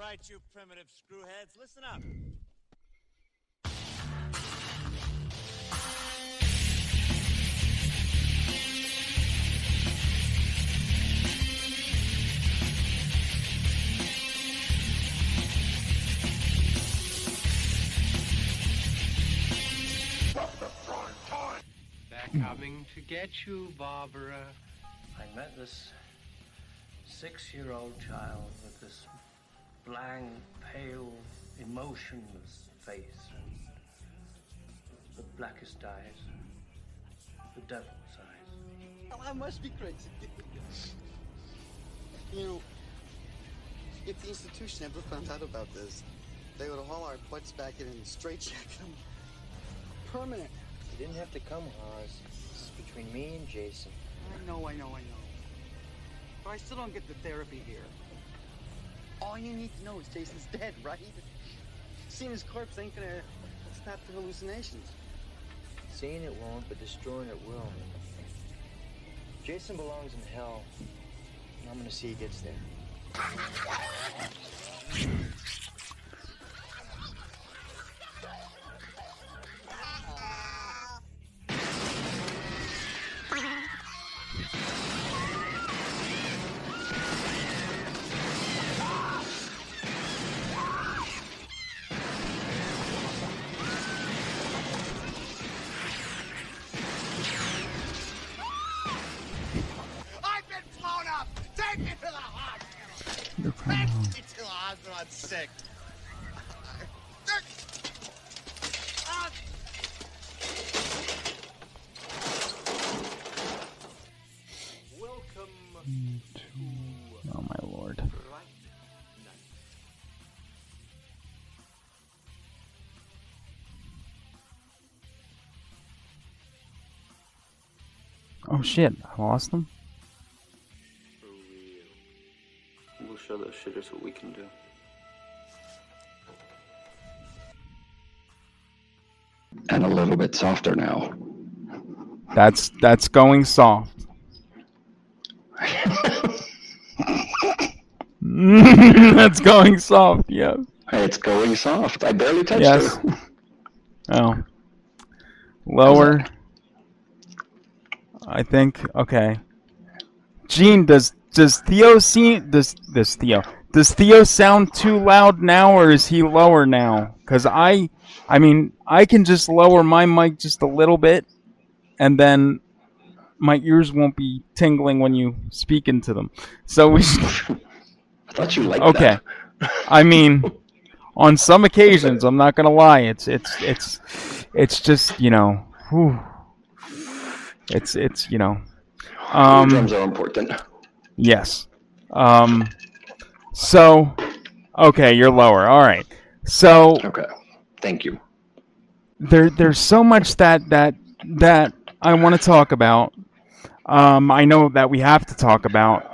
right, you primitive screwheads, listen up. They're coming to get you, Barbara. I met this six year old child with this blank, pale, emotionless face and the blackest eyes, the devil's eyes. Oh, I must be crazy. you know, if the institution ever found out about this, they would haul our butts back in and straight check them. Permanent. You didn't have to come, Hawes. This is between me and Jason. I know, I know, I know. But I still don't get the therapy here. All you need to know is Jason's dead, right? Seeing his corpse ain't gonna stop the hallucinations. Seeing it won't, but destroying it will. Jason belongs in hell, and I'm gonna see he gets there. Oh shit, I lost them? We'll show those shitters what we can do. And a little bit softer now. That's that's going soft. that's going soft, yeah. It's going soft. I barely touched Yes. her. Oh. Lower. I think okay. Gene, does does Theo see does this Theo does Theo sound too loud now or is he lower now? Cause I I mean I can just lower my mic just a little bit and then my ears won't be tingling when you speak into them. So we should I thought you liked Okay. that. I mean, on some occasions, I'm not gonna lie. It's it's it's it's just you know, whew, it's it's you know, um, drums are important. yes. Um, so, okay, you're lower. All right. So Okay. Thank you. there there's so much that that that I want to talk about. Um, I know that we have to talk about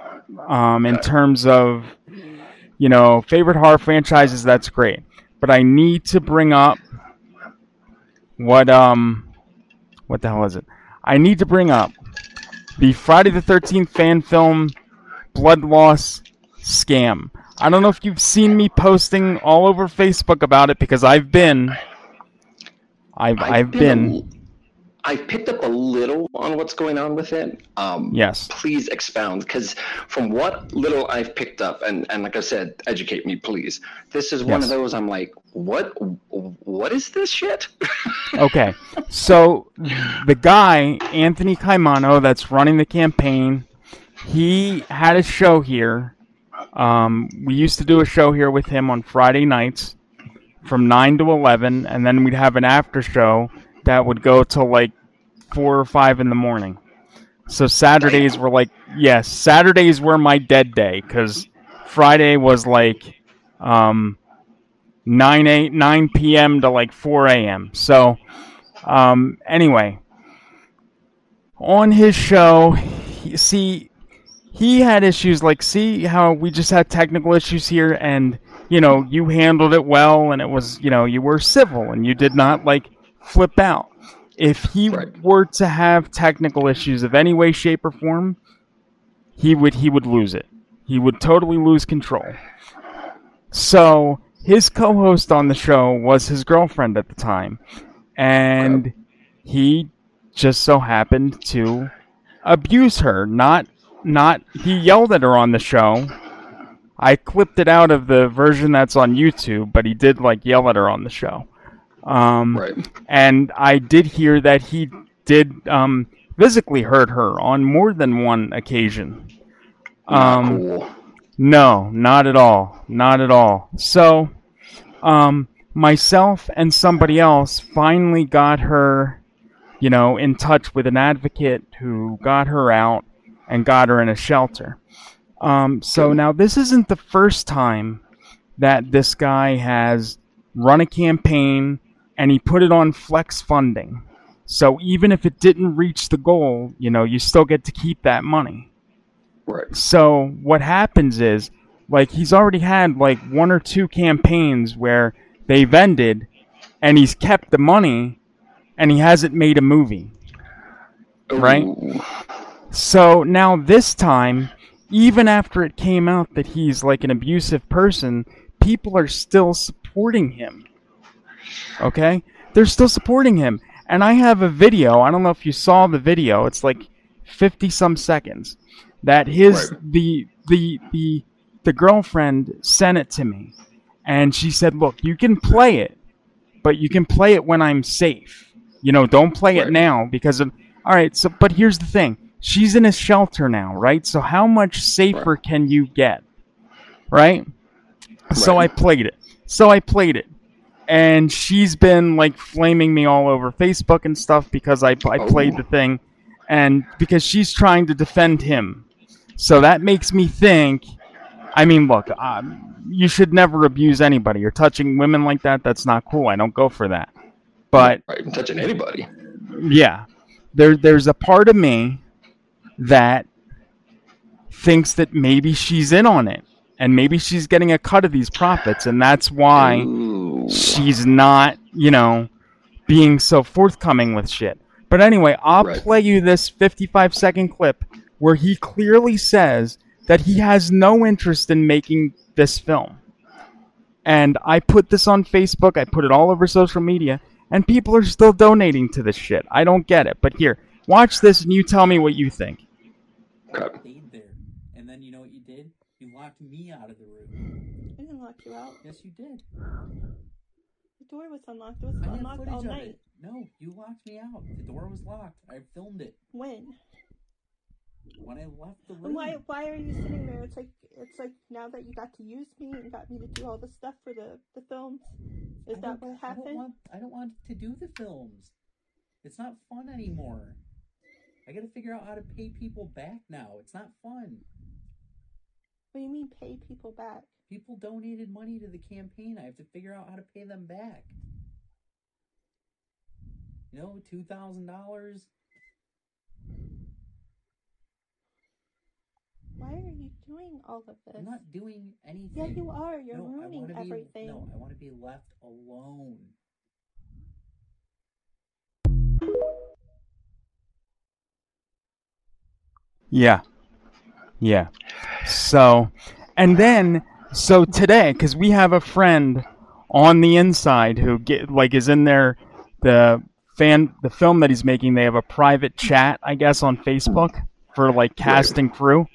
um, in terms of you know favorite horror franchises. That's great, but I need to bring up what um what the hell is it? I need to bring up the Friday the Thirteenth fan film Blood Loss scam. I don't know if you've seen me posting all over Facebook about it because I've been I've I've been I've picked up a little on what's going on with it. Um, Yes. Please expound, because from what little I've picked up, and, and like I said, educate me, please. This is one Yes. of those I'm like, what? What is this shit? okay. So the guy, Anthony Caimano, that's running the campaign, he had a show here. Um, we used to do a show here with him on Friday nights from 9 to 11, and then we'd have an after show that would go till like 4 or 5 in the morning. So Saturdays were like, yes, Saturdays were my dead day because Friday was like um, 9 8 9 p.m. to like 4 a.m. So um, anyway, on his show, he, see, he had issues like see how we just had technical issues here, and you know you handled it well, and it was you know you were civil and you did not like flip out. If he were to have technical issues of any way, shape, or form, he would he would lose it. He would totally lose control. So his co-host on the show was his girlfriend at the time, and he just so happened to abuse her. Not not he yelled at her on the show. I clipped it out of the version that's on YouTube, but he did like yell at her on the show. Um, Right. and I did hear that he did um, physically hurt her on more than one occasion. Um, cool. no, not at all. Not at all. So, um, myself and somebody else finally got her, you know, in touch with an advocate who got her out and got her in a shelter. Um, so now this isn't the first time that this guy has run a campaign and he put it on flex funding. So even if it didn't reach the goal, you know, you still get to keep that money. Right. So what happens is, like, he's already had like one or two campaigns where they've ended, and he's kept the money, and he hasn't made a movie. Right. Ooh. So now this time, even after it came out that he's like an abusive person, people are still supporting him. Okay? They're still supporting him. And I have a video, I don't know if you saw the video, it's like 50 some seconds that his Right. the the the the girlfriend sent it to me. And she said, "Look, you can play it, but you can play it when I'm safe. You know, don't play it now because of all right, so but here's the thing. She's in a shelter now, right? So how much safer can you get? Right? So I played it. So I played it. And she's been like flaming me all over Facebook and stuff because I I played Oh. the thing and because she's trying to defend him. So that makes me think I mean, look, um, you should never abuse anybody. You're touching women like that, that's not cool. I don't go for that. But. I'm touching anybody. yeah, there there's a part of me that thinks that maybe she's in on it, and maybe she's getting a cut of these profits, and that's why Ooh. She's not, you know, being so forthcoming with shit. But anyway, I'll Right. play you this 55 second clip where he clearly says that he has no interest in making this film. And I put this on Facebook, I put it all over social media, and people are still donating to this shit. I don't get it. But here, watch this and you tell me what you think. Crap. And then you know what you did? You locked me out of the room. I didn't lock you out. Yes, you did. The door was unlocked. It was I have unlocked footage all of night. it. No, you locked me out. The door was locked. I filmed it When? when I left the room. And why? Why are you sitting there? It's like it's like now that you got to use me and got me to do all the stuff for the the films. Is I that don't- what I don't happened? want. I don't want to do the films. It's not fun anymore. I got to figure out how to pay people back now. It's not fun. What do you mean pay people back? People donated money to the campaign. I have to figure out how to pay them back. You know, two thousand dollars. Why are you doing all of this? I'm not doing anything. Yeah, you are. You're No, I ruining wanna be- everything. no, I want to be left alone. Yeah. Yeah. So, and then, so today, because we have a friend on the inside who get like is in there, the fan, the film that he's making. They have a private chat, I guess, on Facebook for like cast and crew.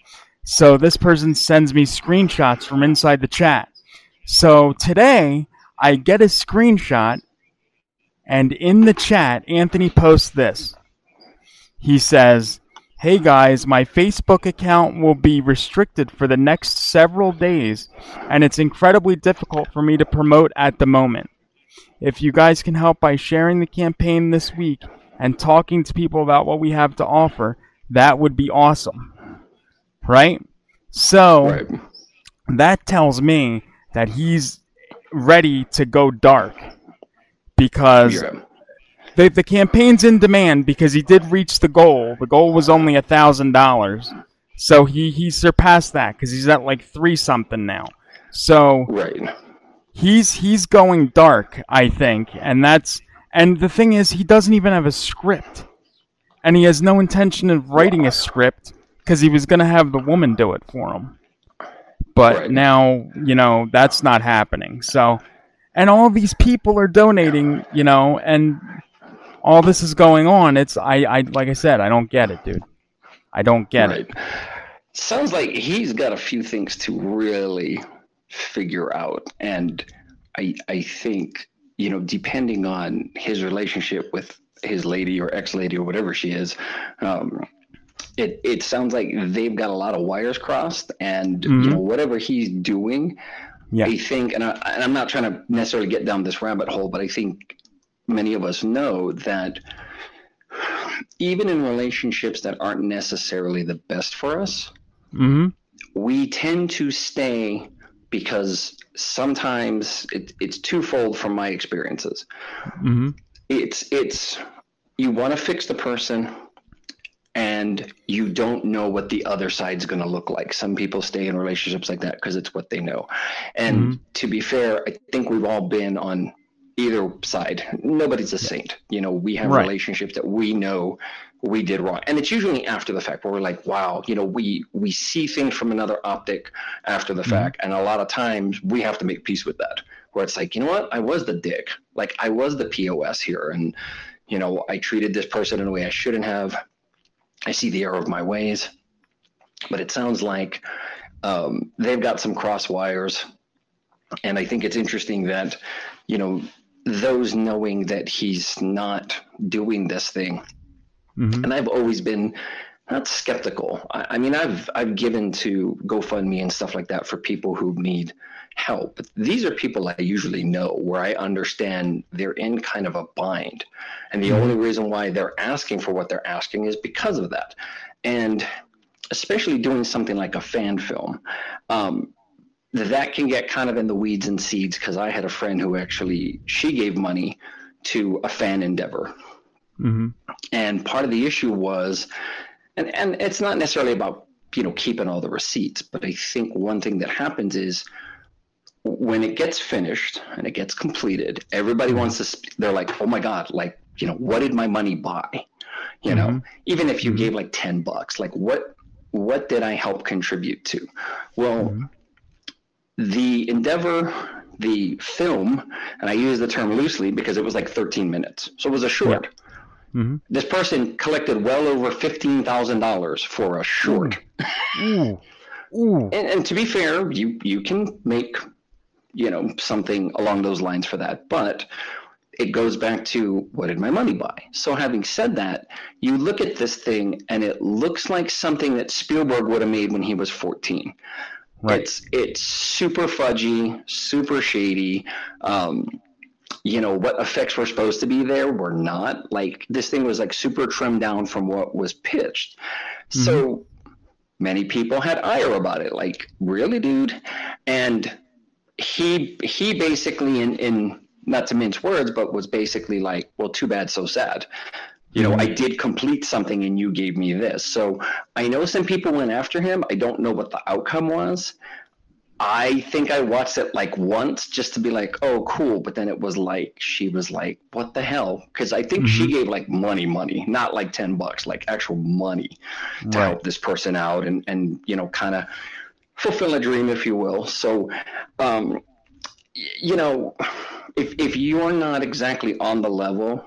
So this person sends me screenshots from inside the chat. So today, I get a screenshot, and in the chat, Anthony posts this. He says, Hey guys, my Facebook account will be restricted for the next several days, and it's incredibly difficult for me to promote at the moment. If you guys can help by sharing the campaign this week and talking to people about what we have to offer, that would be awesome. Right? So, Right. that tells me that he's ready to go dark because Yeah. The, the campaign's in demand because he did reach the goal. The goal was only a thousand dollars, so he he surpassed that because he's at like three something now. So Right. he's he's going dark, I think, and that's and the thing is he doesn't even have a script, and he has no intention of writing a script because he was gonna have the woman do it for him. but Right. now you know that's not happening. So, and all these people are donating, you know, and all this is going on. It's I, I like I said, I don't get it, dude. I don't get right. it. Sounds like he's got a few things to really figure out, and I I think you know depending on his relationship with his lady or ex lady or whatever she is. Um, it, it sounds like they've got a lot of wires crossed, and Mhm. you know whatever he's doing, Yeah. I think, and, I, and I'm not trying to necessarily get down this rabbit hole, but I think many of us know that even in relationships that aren't necessarily the best for us, hmm we tend to stay because sometimes it, it's twofold from my experiences. hmm It's it's you want to fix the person and you don't know what the other side's going to look like. Some people stay in relationships like that because it's what they know. And Mhm. to be fair, I think we've all been on either side. Nobody's a saint. You know, we have Right. relationships that we know we did wrong. And it's usually after the fact where we're like, wow, you know, we we see things from another optic after the Mhm. fact. And a lot of times we have to make peace with that. Where it's like, you know what? I was the dick. Like I was the POS here and you know, I treated this person in a way I shouldn't have. I see the error of my ways. But it sounds like um, they've got some cross wires. And I think it's interesting that, you know, those knowing that he's not doing this thing, hmm and I've always been not skeptical. I, I mean, I've I've given to GoFundMe and stuff like that for people who need help. But these are people I usually know, where I understand they're in kind of a bind, and the Mhm. only reason why they're asking for what they're asking is because of that, and especially doing something like a fan film. Um, that can get kind of in the weeds and seeds because I had a friend who actually she gave money to a fan endeavor hmm and part of the issue was, and, and it's not necessarily about, you know, keeping all the receipts, but I think one thing that happens is when it gets finished and it gets completed, everybody wants to, sp- they're like, oh my God, like, you know, what did my money buy? You know, Mhm. even if you Mhm. gave like 10 bucks, like what, what did I help contribute to? Well, Mhm. The endeavor, the film, and I use the term loosely because it was like 13 minutes. So it was a short. hmm This person collected well over fifteen thousand dollars for a short. Ooh. Ooh. And, and to be fair, you you can make, you know, something along those lines for that. But it goes back to what did my money buy? So having said that, you look at this thing and it looks like something that Spielberg would have made when he was fourteen. Right. It's it's super fudgy, super shady. Um, you know what effects were supposed to be there were not. Like this thing was like super trimmed down from what was pitched. So many people had ire about it. Like really, dude. And he he basically in in not to mince words, but was basically like, well, too bad, so sad. You know, I did complete something and you gave me this. So I know some people went after him. I don't know what the outcome was. I think I watched it like once just to be like, oh, cool. But then it was like, she was like, what the hell? Because I think she gave like money, money, not like 10 bucks, like actual money to Right. help this person out and, and you know, kind of fulfill a dream, if you will. So, um, you know, if, if you're not exactly on the level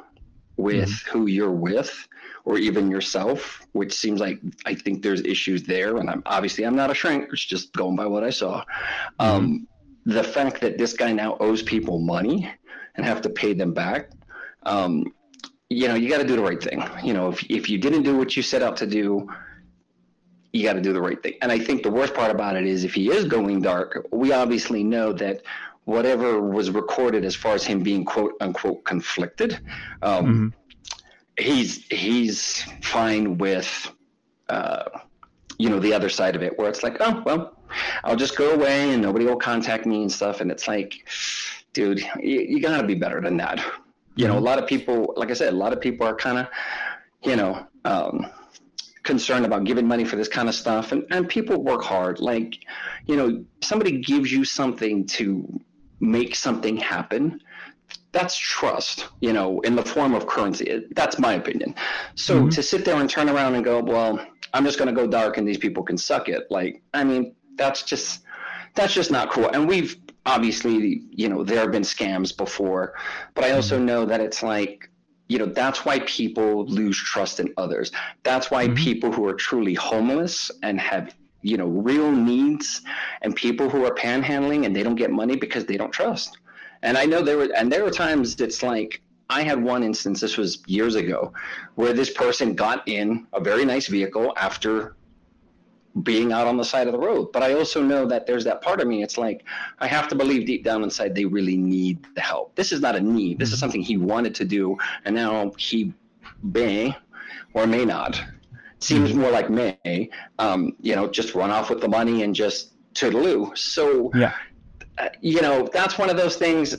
with who you're with, or even yourself, which seems like I think there's issues there. And I'm obviously I'm not a shrink. It's just going by what I saw. Um, the fact that this guy now owes people money and have to pay them back. Um, you know, you got to do the right thing. You know, if if you didn't do what you set out to do, you got to do the right thing. And I think the worst part about it is if he is going dark, we obviously know that whatever was recorded as far as him being quote unquote conflicted, um, Mhm. he's he's fine with uh, you know the other side of it where it's like oh well i'll just go away and nobody will contact me and stuff. And it's like dude you, you gotta be better than that. You know a lot of people like i said a lot of people are kind of you know um, concerned about giving money for this kind of stuff. And, and people work hard. Like you know somebody gives you something to make something happen that's trust, you know, in the form of currency. That's my opinion. So mm-hmm. to sit there and turn around and go, well, I'm just going to go dark and these people can suck it. Like, I mean, that's just that's just not cool. And we've obviously, you know, there have been scams before, but I also mm-hmm. know that it's like, you know, that's why people lose trust in others. That's why mm-hmm. people who are truly homeless and have, you know, real needs and people who are panhandling and they don't get money because they don't trust. And I know there were, and there were times it's like, I had one instance, this was years ago, where this person got in a very nice vehicle after being out on the side of the road. But I also know that there's that part of me. It's like I have to believe deep down inside they really need the help. This is not a need. This is mm-hmm. something he wanted to do, and now he may or may not. Seems more like may. Um, you know, just run off with the money and just toodaloo. So Yeah. uh, you know, that's one of those things.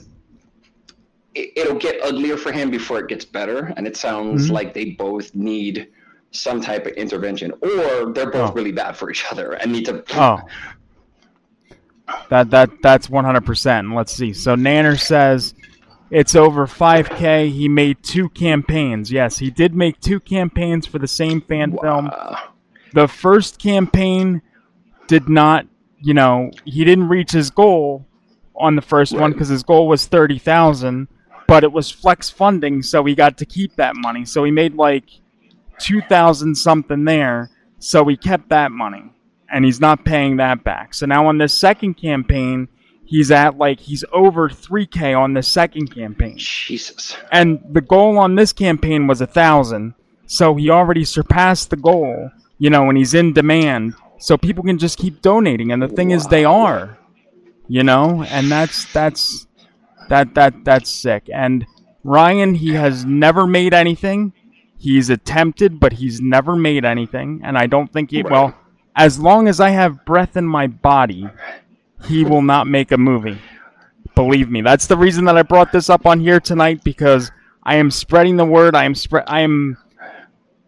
It, it'll get uglier for him before it gets better, and it sounds Mhm. like they both need some type of intervention, or they're both Oh. really bad for each other and need to. Oh. That that that's 100%. Let's see. So Nanner says it's over 5k. He made two campaigns. Yes, he did make two campaigns for the same fan film. The first campaign did not, you know, he didn't reach his goal on the first one because his goal was 30,000, but it was flex funding, so he got to keep that money. So he made like 2,000 something there, so he kept that money and he's not paying that back. So now on this second campaign, he's at like he's over 3k on the second campaign. Jesus. And the goal on this campaign was a thousand, so he already surpassed the goal. You know, and he's in demand, so people can just keep donating. And the thing is, they are. You know, and that's that's that that that's sick. And Ryan, he has never made anything. He's attempted, but he's never made anything. And I don't think he. Well, as long as I have breath in my body, he will not make a movie. Believe me. That's the reason that I brought this up on here tonight because I am spreading the word. I am spread. I am.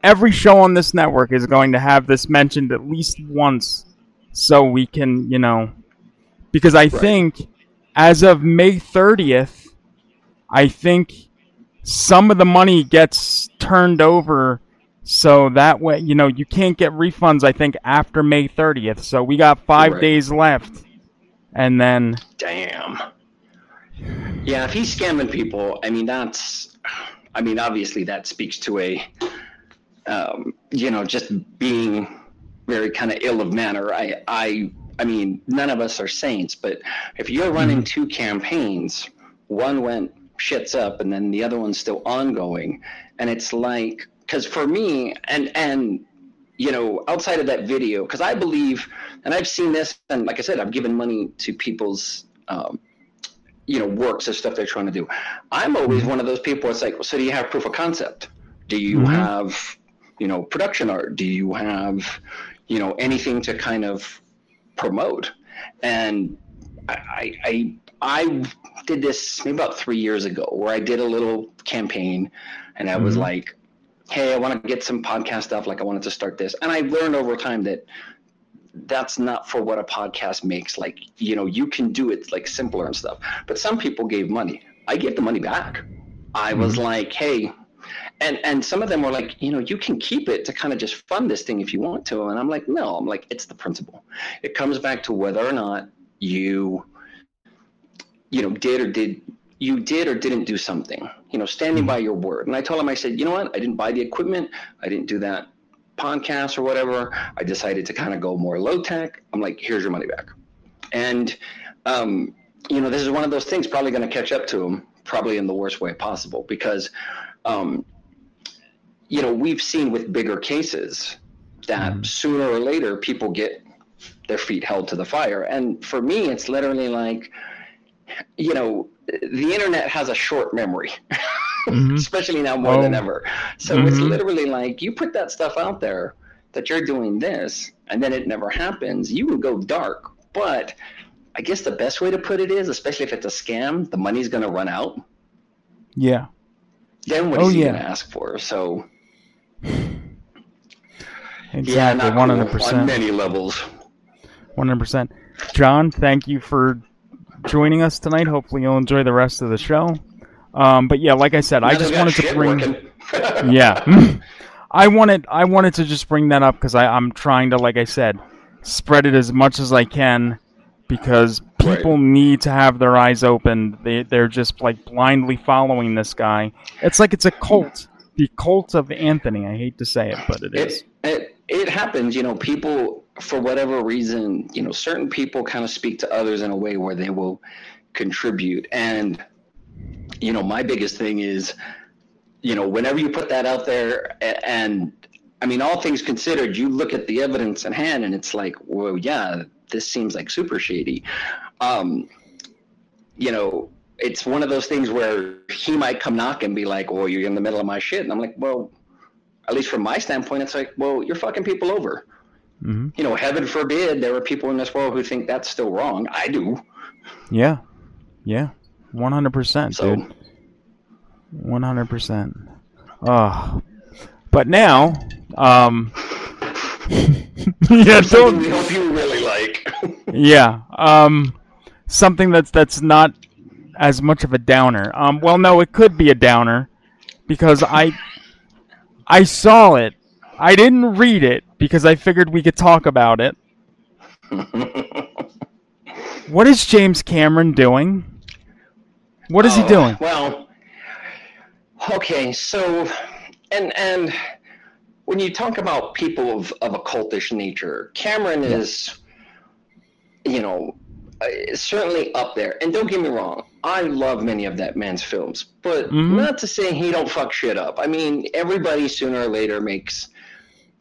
Every show on this network is going to have this mentioned at least once, so we can, you know, because I think as of May thirtieth, I think some of the money gets turned over so that way you know you can't get refunds i think after may 30th so we got five Right. days left and then Damn. Yeah, if he's scamming people, I mean that's, I mean obviously that speaks to a, um, you know, just being very kind of ill of manner. I, I, I mean, none of us are saints, but if you're running two campaigns, one went shits up, and then the other one's still ongoing, and it's like, because for me, and and you know, outside of that video, because I believe, and I've seen this, and like I said, I've given money to people's, um, you know, works and stuff they're trying to do. I'm always one of those people. It's like, well, so do you have proof of concept? Do you Mhm. have, you know, production art? Do you have, you know, anything to kind of promote? And I, I, I, I did this maybe about three years ago, where I did a little campaign, and I was Mhm. like, hey, I want to get some podcast stuff. Like I wanted to start this. And I learned over time that that's not for what a podcast makes. Like, you know, you can do it like simpler and stuff. But some people gave money. I gave the money back. I was mm-hmm. like, hey, and and some of them were like, you know, you can keep it to kind of just fund this thing if you want to. And I'm like, no, I'm like, it's the principle. It comes back to whether or not you, you know, did or did you did or didn't do something. You know, standing by your word. And I told him, I said, you know what? I didn't buy the equipment. I didn't do that podcast or whatever. I decided to kind of go more low tech. I'm like, here's your money back. And, um, you know, this is one of those things probably going to catch up to him, probably in the worst way possible, because, um, you know, we've seen with bigger cases that sooner or later people get their feet held to the fire. And for me, it's literally like, you know, the internet has a short memory. especially now more than Oh. ever. So it's Mhm. literally like you put that stuff out there that you're doing this, and then it never happens. You can go dark, but I guess the best way to put it is, especially if it's a scam, the money's going to run out. yeah Then what Oh, is he yeah. going to ask for? So exactly one hundred on percent many levels. One hundred percent. John, thank you for joining us tonight. Hopefully, you'll enjoy the rest of the show. Um, but yeah, like I said, I just wanted to bring. yeah, I wanted I wanted to just bring that up because I'm trying to, like I said, spread it as much as I can. because people need to have their eyes open. They they're just like blindly following this guy. It's like it's a cult. The cult of Anthony. I hate to say it, but it is. It, it it happens, you know. People, for whatever reason, you know, certain people kind of speak to others in a way where they will contribute. And you know, my biggest thing is, you know, whenever you put that out there, and I mean, all things considered, you look at the evidence in hand, and it's like, well, yeah, this seems like super shady. Um, you know, it's one of those things where he might come knock and be like, "Well, you're in the middle of my shit," and I'm like, "Well, at least from my standpoint, it's like, well, you're fucking people over." Hmm You know, heaven forbid there are people in this world who think that's still wrong. I do. Yeah, yeah, one hundred percent, So- dude. One hundred percent. Oh, but now, um, yeah, Something don't. we hope you really like. Yeah. Um, something that's that's not as much of a downer. Um, well, no, it could be a downer because I I saw it. I didn't read it because I figured we could talk about it. What is James Cameron doing? What is he Oh, doing? Well, okay, so and and when you talk about people of, of a cultish nature, Cameron is, you know, uh, certainly up there. And don't get me wrong, I love many of that man's films, but Mhm. not to say he don't fuck shit up. I mean, everybody sooner or later makes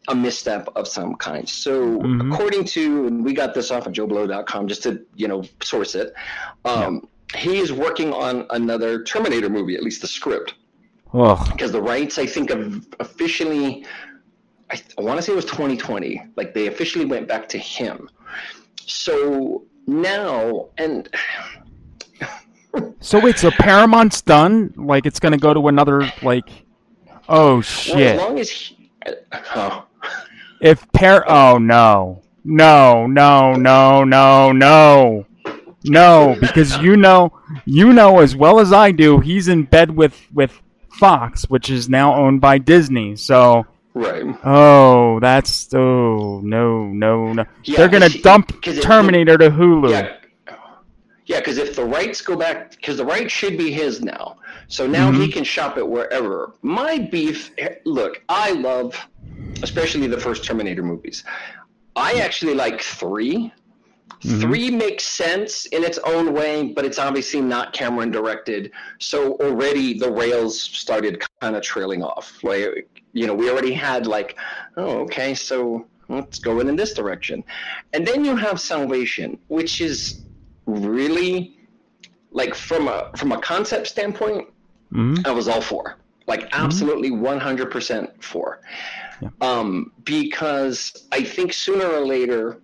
a misstep of some kind. So Mhm. according to, and we got this off of JoBlo.com just to you know source it. Um, He is working on another Terminator movie, at least the script, because the rights I think of officially, I, I want to say it was 2020. Like they officially went back to him. So now, and So wait, so Paramount's done? Like it's gonna go to another like? Oh shit! well, as long as he, oh, If Par oh no, no, no, no, no, no, no, because you know, you know as well as I do, he's in bed with with Fox, which is now owned by Disney. So, right. oh, that's oh no, no, no. Yeah, They're gonna dump dump 'cause it- Terminator to Hulu. Yeah. Yeah, because if the rights go back, because the rights should be his now. So now he mm-hmm. can shop it wherever. My beef, eh, look, I love, especially the first Terminator movies. I actually like 3 Three makes sense in its own way, but it's obviously not Cameron directed. So already the rails started kind of trailing off. Like, you know, we already had like, oh, okay, so let's go in, in this direction. And then you have Salvation, which is really like from a from a concept standpoint, Mhm. I was all for. Like absolutely 100% for. Um, because I think sooner or later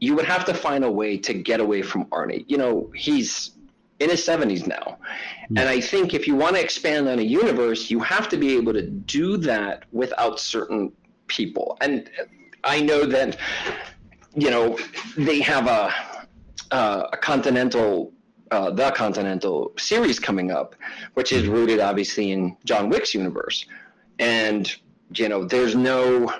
you would have to find a way to get away from Arnie. You know, he's in his 70s now. And I think if you want to expand on a universe, you have to be able to do that without certain people. And I know that, you know, they have a, uh, a continental, uh, the continental series coming up, which is rooted obviously in John Wick's universe. And, you know, there's no,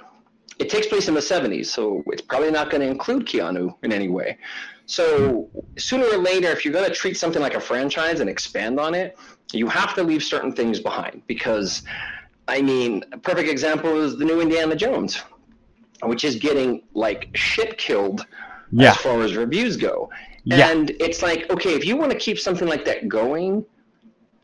it takes place in the 70s, so it's probably not going to include Keanu in any way. So sooner or later, if you're going to treat something like a franchise and expand on it, you have to leave certain things behind because, I mean, a perfect example is the new Indiana Jones, which is getting like shit killed Yeah. as far as reviews go. Yeah. And it's like, okay, if you want to keep something like that going,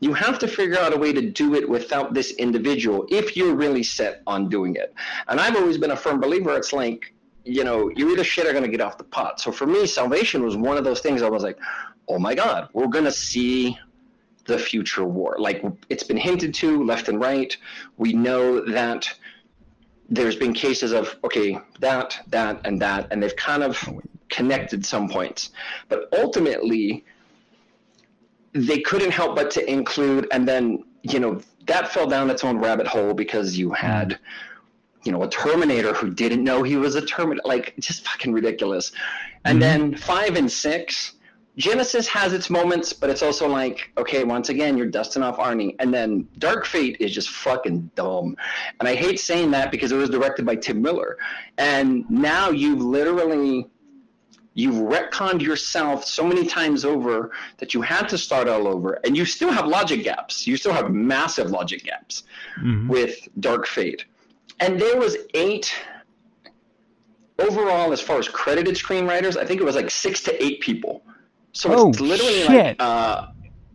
you have to figure out a way to do it without this individual if you're really set on doing it. And I've always been a firm believer it's like, you know, you either shit or going to get off the pot. So for me, Salvation was one of those things I was like, oh my God, we're going to see the future war. Like it's been hinted to left and right. We know that there's been cases of, okay, that, that, and that, and they've kind of oh, connected some points. But ultimately, they couldn't help but to include, and then, you know, that fell down its own rabbit hole because you had, you know, a Terminator who didn't know he was a Terminator. Like, just fucking ridiculous. And mm-hmm. then five and six, Genisys has its moments, but it's also like, okay, once again, you're dusting off Arnie. And then Dark Fate is just fucking dumb. And I hate saying that because it was directed by Tim Miller. And now you've literally you've retconned yourself so many times over that you had to start all over, and you still have logic gaps. You still have massive logic gaps Mhm. with Dark Fate. And there was eight overall, as far as credited screenwriters. I think it was like six to eight people. So Oh, it's literally like, uh,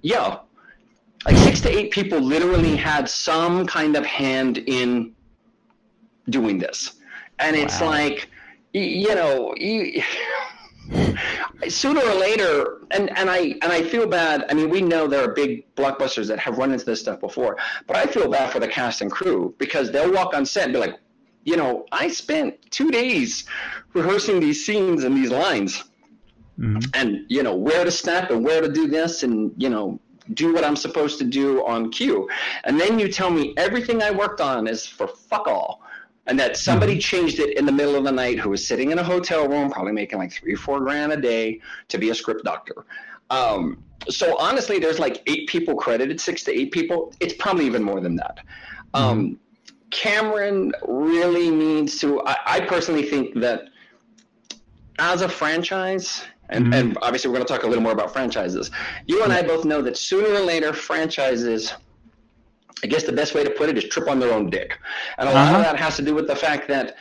yeah, like six to eight people literally had some kind of hand in doing this, and it's Wow. like, you know, you. Sooner or later and, and i and i feel bad. I mean we know there are big blockbusters that have run into this stuff before but i feel bad for the cast and crew because they'll walk on set and be like you know i spent two days rehearsing these scenes and these lines. Mhm. and you know where to step and where to do this and you know do what i'm supposed to do on cue. And then you tell me everything i worked on is for fuck all and that somebody changed it in the middle of the night who was sitting in a hotel room probably making like three or four grand a day to be a script doctor. Um, so honestly there's like eight people credited six to eight people. It's probably even more than that. Um, cameron really needs to I, I personally think that as a franchise, and, Mhm. and obviously we're going to talk a little more about franchises. You and I both know that sooner or later, franchises, I guess the best way to put it is trip on their own dick. And a lot Uh-huh. of that has to do with the fact that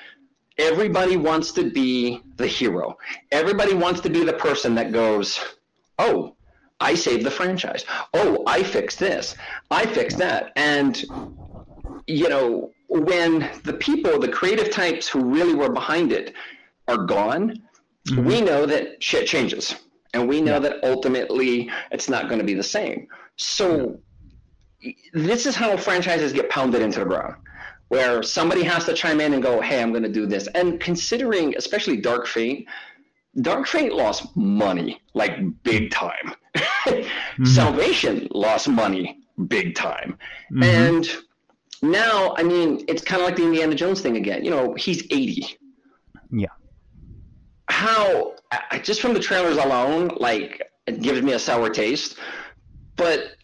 everybody wants to be the hero. Everybody wants to be the person that goes, oh, I saved the franchise. Oh, I fixed this. I fixed that. And, you know, when the people, the creative types who really were behind it are gone, we know that shit changes. And we know that ultimately it's not going to be the same. So this is how franchises get pounded into the ground, where somebody has to chime in and go, hey, I'm going to do this. And considering, especially Dark Fate, Dark Fate lost money, like big time. Salvation lost money, big time. Mhm. And now, I mean, it's kind of like the Indiana Jones thing again. You know, he's 80 Yeah. how I- just from the trailers alone, like it gives me a sour taste. But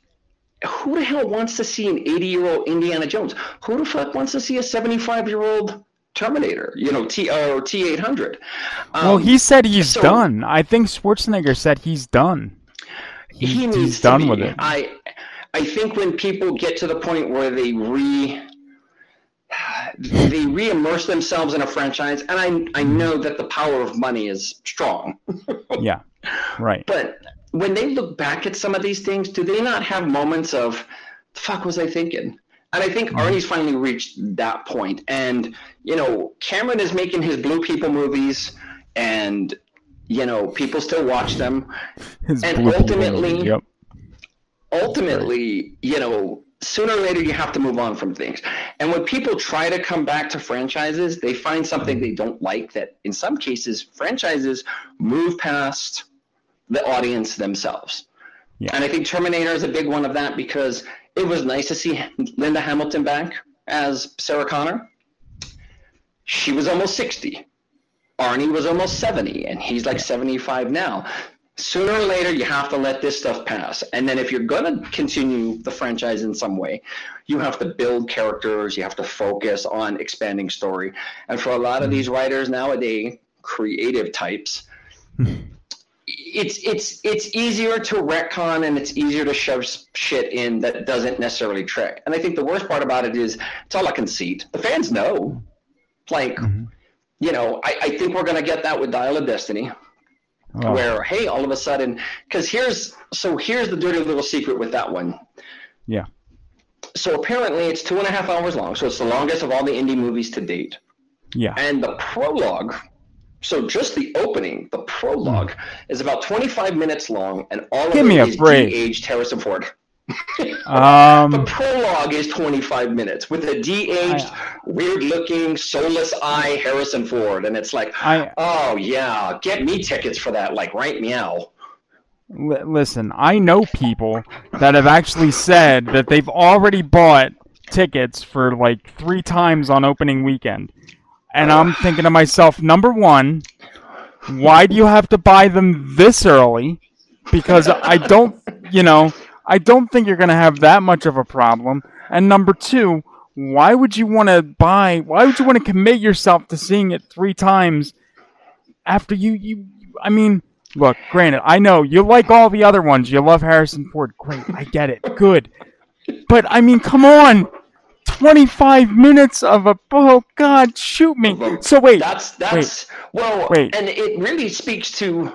who the hell wants to see an 80 year old Indiana Jones? Who the fuck wants to see a 75 year old Terminator? You know, T or T 800. Well, Um, he said he's so- done. I think Schwarzenegger said he's done. he He's, needs he's done be. with it. I I think when people get to the point where they re they re-immerse themselves in a franchise, and I I know that the power of money is strong, Yeah. Right. but when they look back at some of these things, do they not have moments of the fuck was I thinking? And I think mm-hmm. Arnie's finally reached that point. And, you know, Cameron is making his Blue People movies and, you know, people still watch them. His and blue ultimately- Yep. ultimately, you know, sooner or later you have to move on from things. And when people try to come back to franchises, they find something mm-hmm. they don't like that in some cases franchises move past the audience themselves. Yeah. And I think Terminator is a big one of that because it was nice to see Linda Hamilton back as Sarah Connor. She was almost 60. Arnie was almost 70, and he's like 75 now. Sooner or later, you have to let this stuff pass. And then, if you're going to continue the franchise in some way, you have to build characters, you have to focus on expanding story. And for a lot of hmm. these writers nowadays, creative types, hmm. It's it's it's easier to retcon and it's easier to shove shit in that doesn't necessarily trick. And I think the worst part about it is it's all a conceit. The fans know. Like, mm-hmm. you know, I, I think we're gonna get that with Dial of Destiny, Oh, where hey, all of a sudden, because here's so here's the dirty little secret with that one. Yeah. So apparently, it's two and a half hours long. So it's the longest of all the Indy movies to date. Yeah. And the prologue, so just the opening, the prologue is about 25 minutes long, and all of Give it me a is break. de-aged Harrison Ford. the Um. prologue is 25 minutes with a de-aged, weird-looking, soulless eye Harrison Ford, and it's like, I oh yeah, get me tickets for that, like right meow. li- listen. I know people that have actually said that they've already bought tickets for like three times on opening weekend, and I'm thinking to myself, number one, why do you have to buy them this early? Because I don't, you know, I don't think you're going to have that much of a problem. And number two, why would you want to buy? Why would you want to commit yourself to seeing it three times after you you I mean, look, granted, I know you like all the other ones. You love Harrison Ford. Great, I get it. Good. But I mean, come on. 25 minutes of a oh god shoot me so wait That's that's well, Wait. and it really speaks to.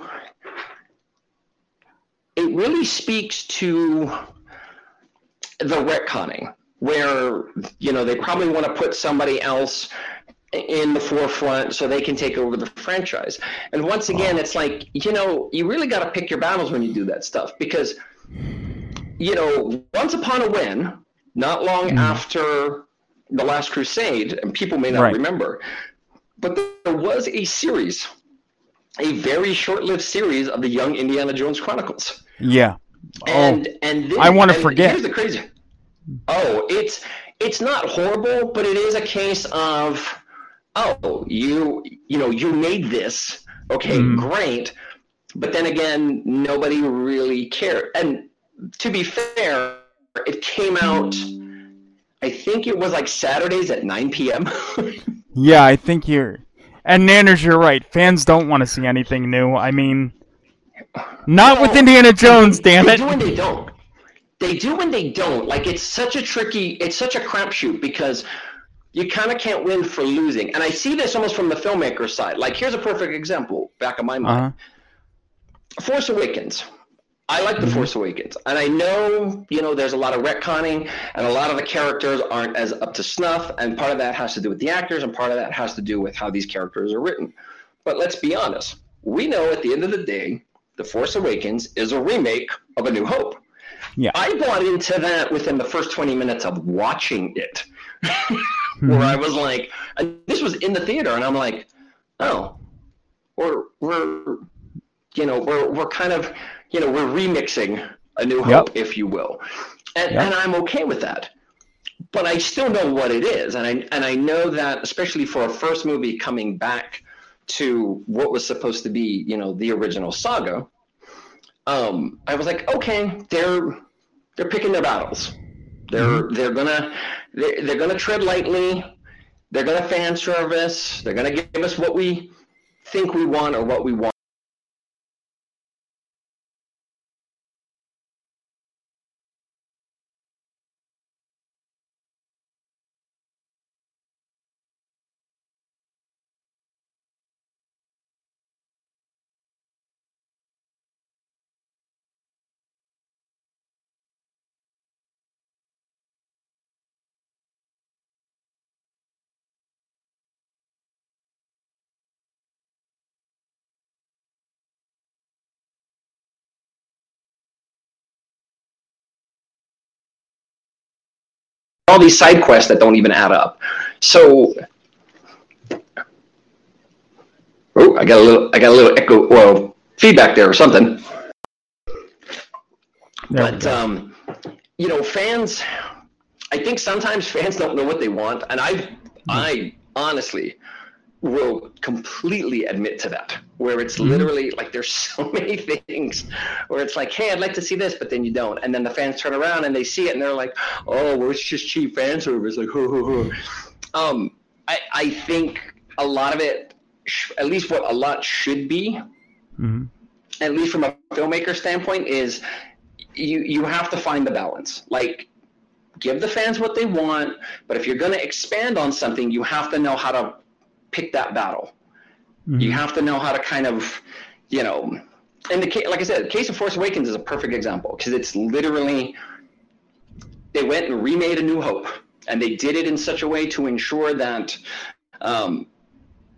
It really speaks to the retconning, where you know they probably want to put somebody else in the forefront so they can take over the franchise. And once again, it's like you know you really got to pick your battles when you do that stuff because you know once upon a when, not long after the Last Crusade, and people may not Right. remember, but there was a series, a very short-lived series of the Young Indiana Jones Chronicles. yeah And oh and then, I wanna forget. Here's the crazy. Oh, it's it's not horrible, but it is a case of oh, you you know you made this okay, Mhm. great, but then again, nobody really cared. And to be fair, it came out. I think it was like Saturdays at 9 p.m. yeah i think you're and nanners you're right fans don't want to see anything new i mean not with indiana jones damn it. they do and they don't. They do and they don't. Like it's such a tricky, it's such a crapshoot because you kind of can't win for losing. And I see this almost from the filmmaker side. Like here's a perfect example back of my mind. uh-huh Force Awakens. I like The mm-hmm. Force Awakens, and I know you know there's a lot of retconning, and a lot of the characters aren't as up to snuff, and part of that has to do with the actors, and part of that has to do with how these characters are written. But let's be honest, we know at the end of the day, The Force Awakens is a remake of A New Hope. Yeah. I bought into that within the first 20 minutes of watching it, where mm-hmm. I was like, and this was in the theater, and I'm like, oh, we're we're you know we're we're kind of you know we're remixing a new hope if you will. And, Yep. and i'm okay with that. But i still know what it is. And i and i know that especially for a first movie coming back to what was supposed to be you know the original saga um i was like okay they're they're picking their battles. They're they're gonna they're, they're gonna tread lightly. They're gonna fan service. They're gonna give us what we think we want or what we want all these side quests that don't even add up. So, oh, I got a little, I got a little echo, well, feedback there or something. There but um, you know, fans, I think sometimes fans don't know what they want, and I, I honestly will completely admit to that. Where it's Mhm. literally like there's so many things where it's like, hey, I'd like to see this, but then you don't, and then the fans turn around and they see it and they're like, oh, well, it's just cheap fan service, like, hoo, hoo, hoo. Um, I, I think a lot of it, sh- at least what a lot should be, Mhm. at least from a filmmaker standpoint, is you you have to find the balance. Like, give the fans what they want, but if you're going to expand on something, you have to know how to pick that battle. You Mhm. have to know how to kind of, you know, in the case, like I said, the case of Force Awakens is a perfect example because it's literally they went and remade A New Hope, and they did it in such a way to ensure that, um,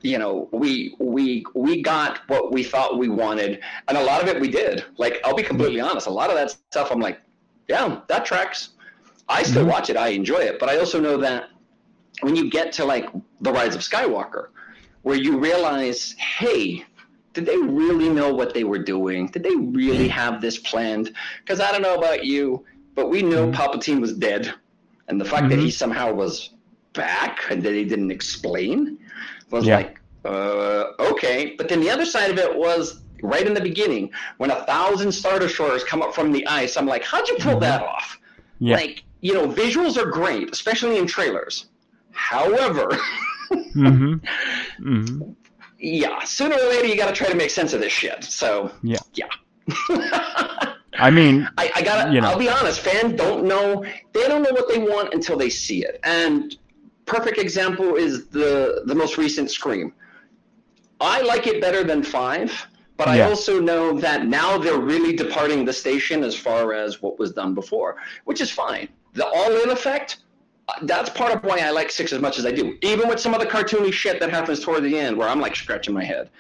you know, we we we got what we thought we wanted, and a lot of it we did. Like I'll be completely honest, a lot of that stuff I'm like, yeah, that tracks. I still Mhm. watch it, I enjoy it, but I also know that when you get to like the Rise of Skywalker, where you realize, hey, did they really know what they were doing? Did they really have this planned? Because I don't know about you, but we know mm-hmm. Palpatine was dead, and the fact that he mm-hmm. somehow was back and that he didn't explain was Yeah. like, uh, okay. But then the other side of it was right in the beginning when a thousand Star Destroyers come up from the ice. I'm like, how'd you pull mm-hmm. that off? Yeah. Like, you know, visuals are great, especially in trailers. However, Mhm. Mhm. yeah, sooner or later you got to try to make sense of this shit. So Yeah. yeah. I mean, I, I gotta. You know. I'll be honest. Fans don't know. They don't know what they want until they see it. And perfect example is the the most recent Scream. I like it better than five, but I also know that now they're really departing the station as far as what was done before, which is fine. The all-in effect. That's part of why I like six as much as I do, even with some of the cartoony shit that happens toward the end, where I'm like scratching my head.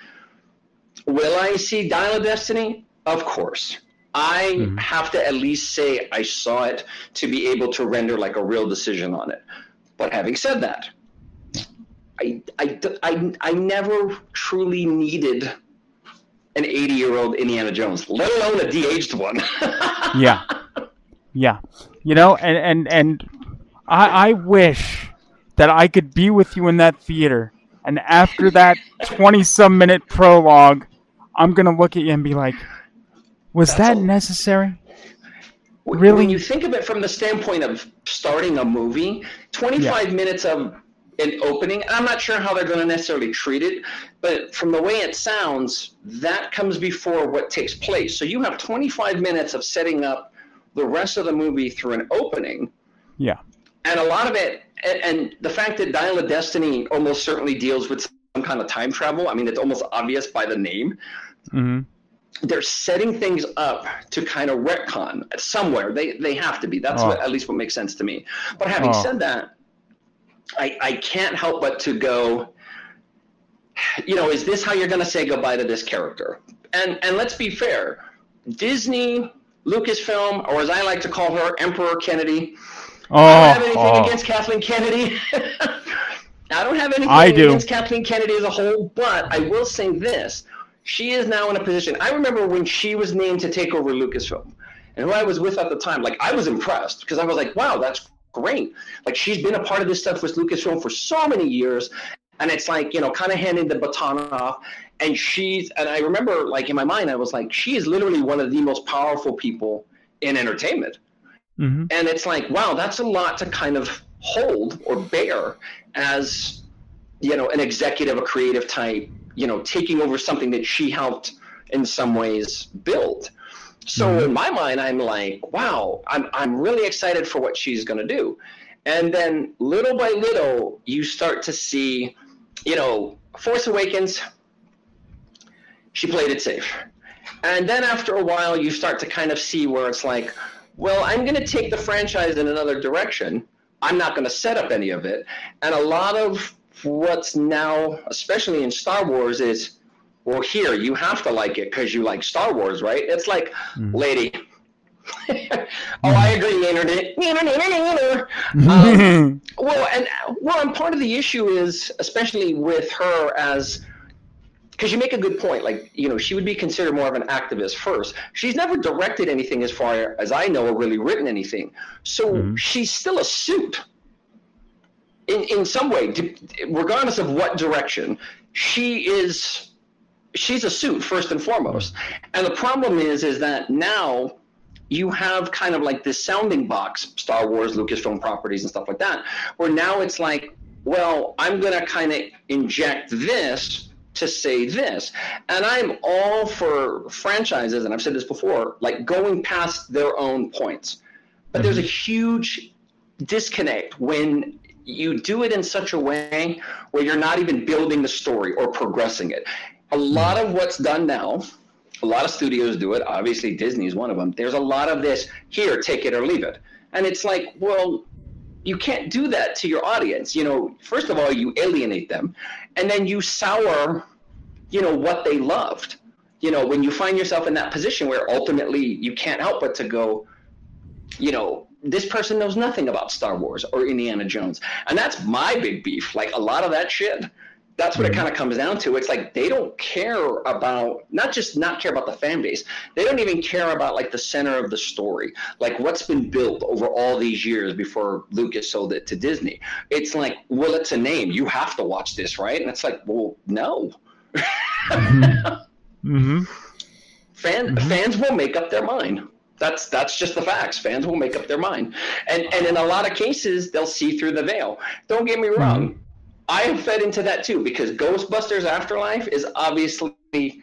Will I see Dial of Destiny? Of course. I Mhm. have to at least say I saw it to be able to render like a real decision on it. But having said that, I, I, I, I never truly needed an 80 year old Indiana Jones, let alone a de aged one. yeah, yeah. You know, and and and I I wish that I could be with you in that theater, and after that twenty some minute prologue, I'm gonna look at you and be like, was That's that all. necessary? Really? When you think of it from the standpoint of starting a movie, 25 minutes of an opening, I'm not sure how they're going to necessarily treat it, but from the way it sounds, that comes before what takes place. So you have 25 minutes of setting up the rest of the movie through an opening. Yeah. And a lot of it, and, and the fact that Dial of Destiny almost certainly deals with some kind of time travel, I mean, it's almost obvious by the name hmm they're setting things up to kind of retcon somewhere. They they have to be. That's Oh. what, at least what makes sense to me. But having Oh. said that, I I can't help but to go. You know, is this how you're going to say goodbye to this character? And and let's be fair, Disney, Lucasfilm, or as I like to call her, Emperor Kennedy. Oh, I don't have anything oh. against Kathleen Kennedy. I don't have anything I do. against Kathleen Kennedy as a whole, but I will say this. She is now in a position. I remember when she was named to take over Lucasfilm, and who I was with at the time, like, I was impressed because I was like, wow, that's great. Like, she's been a part of this stuff with Lucasfilm for so many years, and it's like, you know, kind of handing the baton off. And she's, and I remember, like, in my mind, I was like, she is literally one of the most powerful people in entertainment hmm and it's like wow that's a lot to kind of hold or bear as you know an executive a creative type you know taking over something that she helped in some ways build. So in my mind i'm like wow i'm, I'm really excited for what she's going to do. And then little by little you start to see you know force awakens she played it safe. And then after a while you start to kind of see where it's like well, I'm going to take the franchise in another direction. I'm not going to set up any of it. And a lot of what's now, especially in Star Wars, is well, here, you have to like it because you like Star Wars, right? It's like, lady. oh, I agree, internet. um, well, and well, and part of the issue is, especially with her as because you make a good point. Like, you know, she would be considered more of an activist first. She's never directed anything, as far as I know, or really written anything. So Mhm. she's still a suit. In in some way, regardless of what direction, she is. She's a suit first and foremost. And the problem is, is that now you have kind of like this sounding box, Star Wars, Lucasfilm properties, and stuff like that, where now it's like, well, I'm going to kind of inject this to say this. And I'm all for franchises, and I've said this before, like going past their own points. But there's a mm-hmm. huge disconnect when you do it in such a way where you're not even building the story or progressing it. A mm-hmm. lot of what's done now, a lot of studios do it. Obviously, Disney is one of them. There's a lot of this here, take it or leave it. And it's like, well, you can't do that to your audience. You know, first of all, you alienate them, and then you sour, you know, what they loved. You know, when you find yourself in that position where ultimately you can't help but to go, you know, this person knows nothing about Star Wars or Indiana Jones. And that's my big beef. Like a lot of that shit, that's what it mm-hmm. kind of comes down to. It's like they don't care about not just not care about the fan base. They don't even care about like the center of the story, like what's been built over all these years before Lucas sold it to Disney. It's like, well, it's a name. You have to watch this, right? And it's like, well, no. hmm Fan, mm-hmm. Fans will make up their mind. That's that's just the facts. Fans will make up their mind, and and in a lot of cases, they'll see through the veil. Don't get me wrong. I have fed into that too because Ghostbusters Afterlife is obviously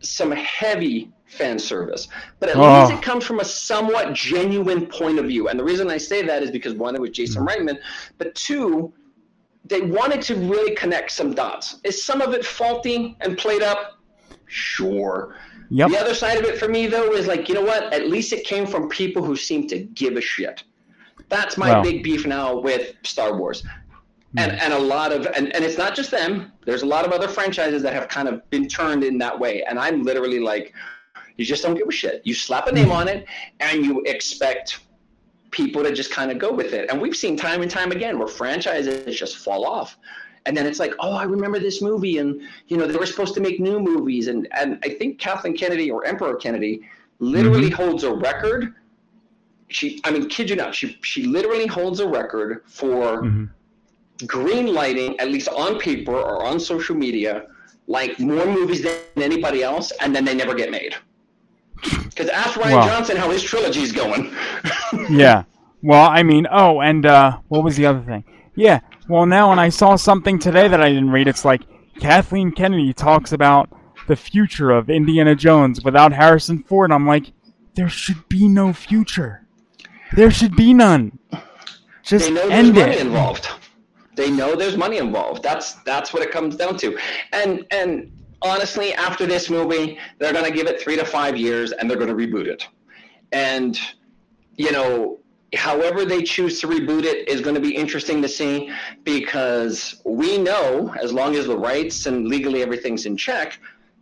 some heavy fan service, but at Oh. least ah. it comes from a somewhat genuine point of view. And the reason I say that is because one, it was Jason mm-hmm. Reitman, but two, they wanted to really connect some dots. Is some of it faulty and played up? Sure. Yep. The other side of it for me, though, is like, you know what? At least it came from people who seem to give a shit. That's my Well- big beef now with Star Wars. And, hmm. and a lot of and, and it's not just them. There's a lot of other franchises that have kind of been turned in that way. And i'm literally like you just don't give a shit. You slap a name hmm. on it and you expect people to just kind of go with it. And we've seen time and time again where franchises just fall off. And then it's like oh i remember this movie and you know they were supposed to make new movies. And and i think kathleen kennedy or emperor kennedy literally mm-hmm. holds a record. She i mean kid you not she she literally holds a record for Mhm. Green lighting at least on paper or on social media like more movies than anybody else and then they never get made because ask rian Wow. johnson how his trilogy is going Yeah. Well, I mean, oh, and uh, what was the other thing? Yeah. Well, now when I saw something today that I didn't read, it's like Kathleen Kennedy talks about the future of Indiana Jones without Harrison Ford. I'm like, there should be no future. There should be none. Just end it. involved. They know there's money involved. That's that's what it comes down to. And and honestly, after this movie, they're gonna give it three to five years, and they're gonna reboot it. And you know, however they choose to reboot it is going to be interesting to see because we know as long as the rights and legally everything's in check,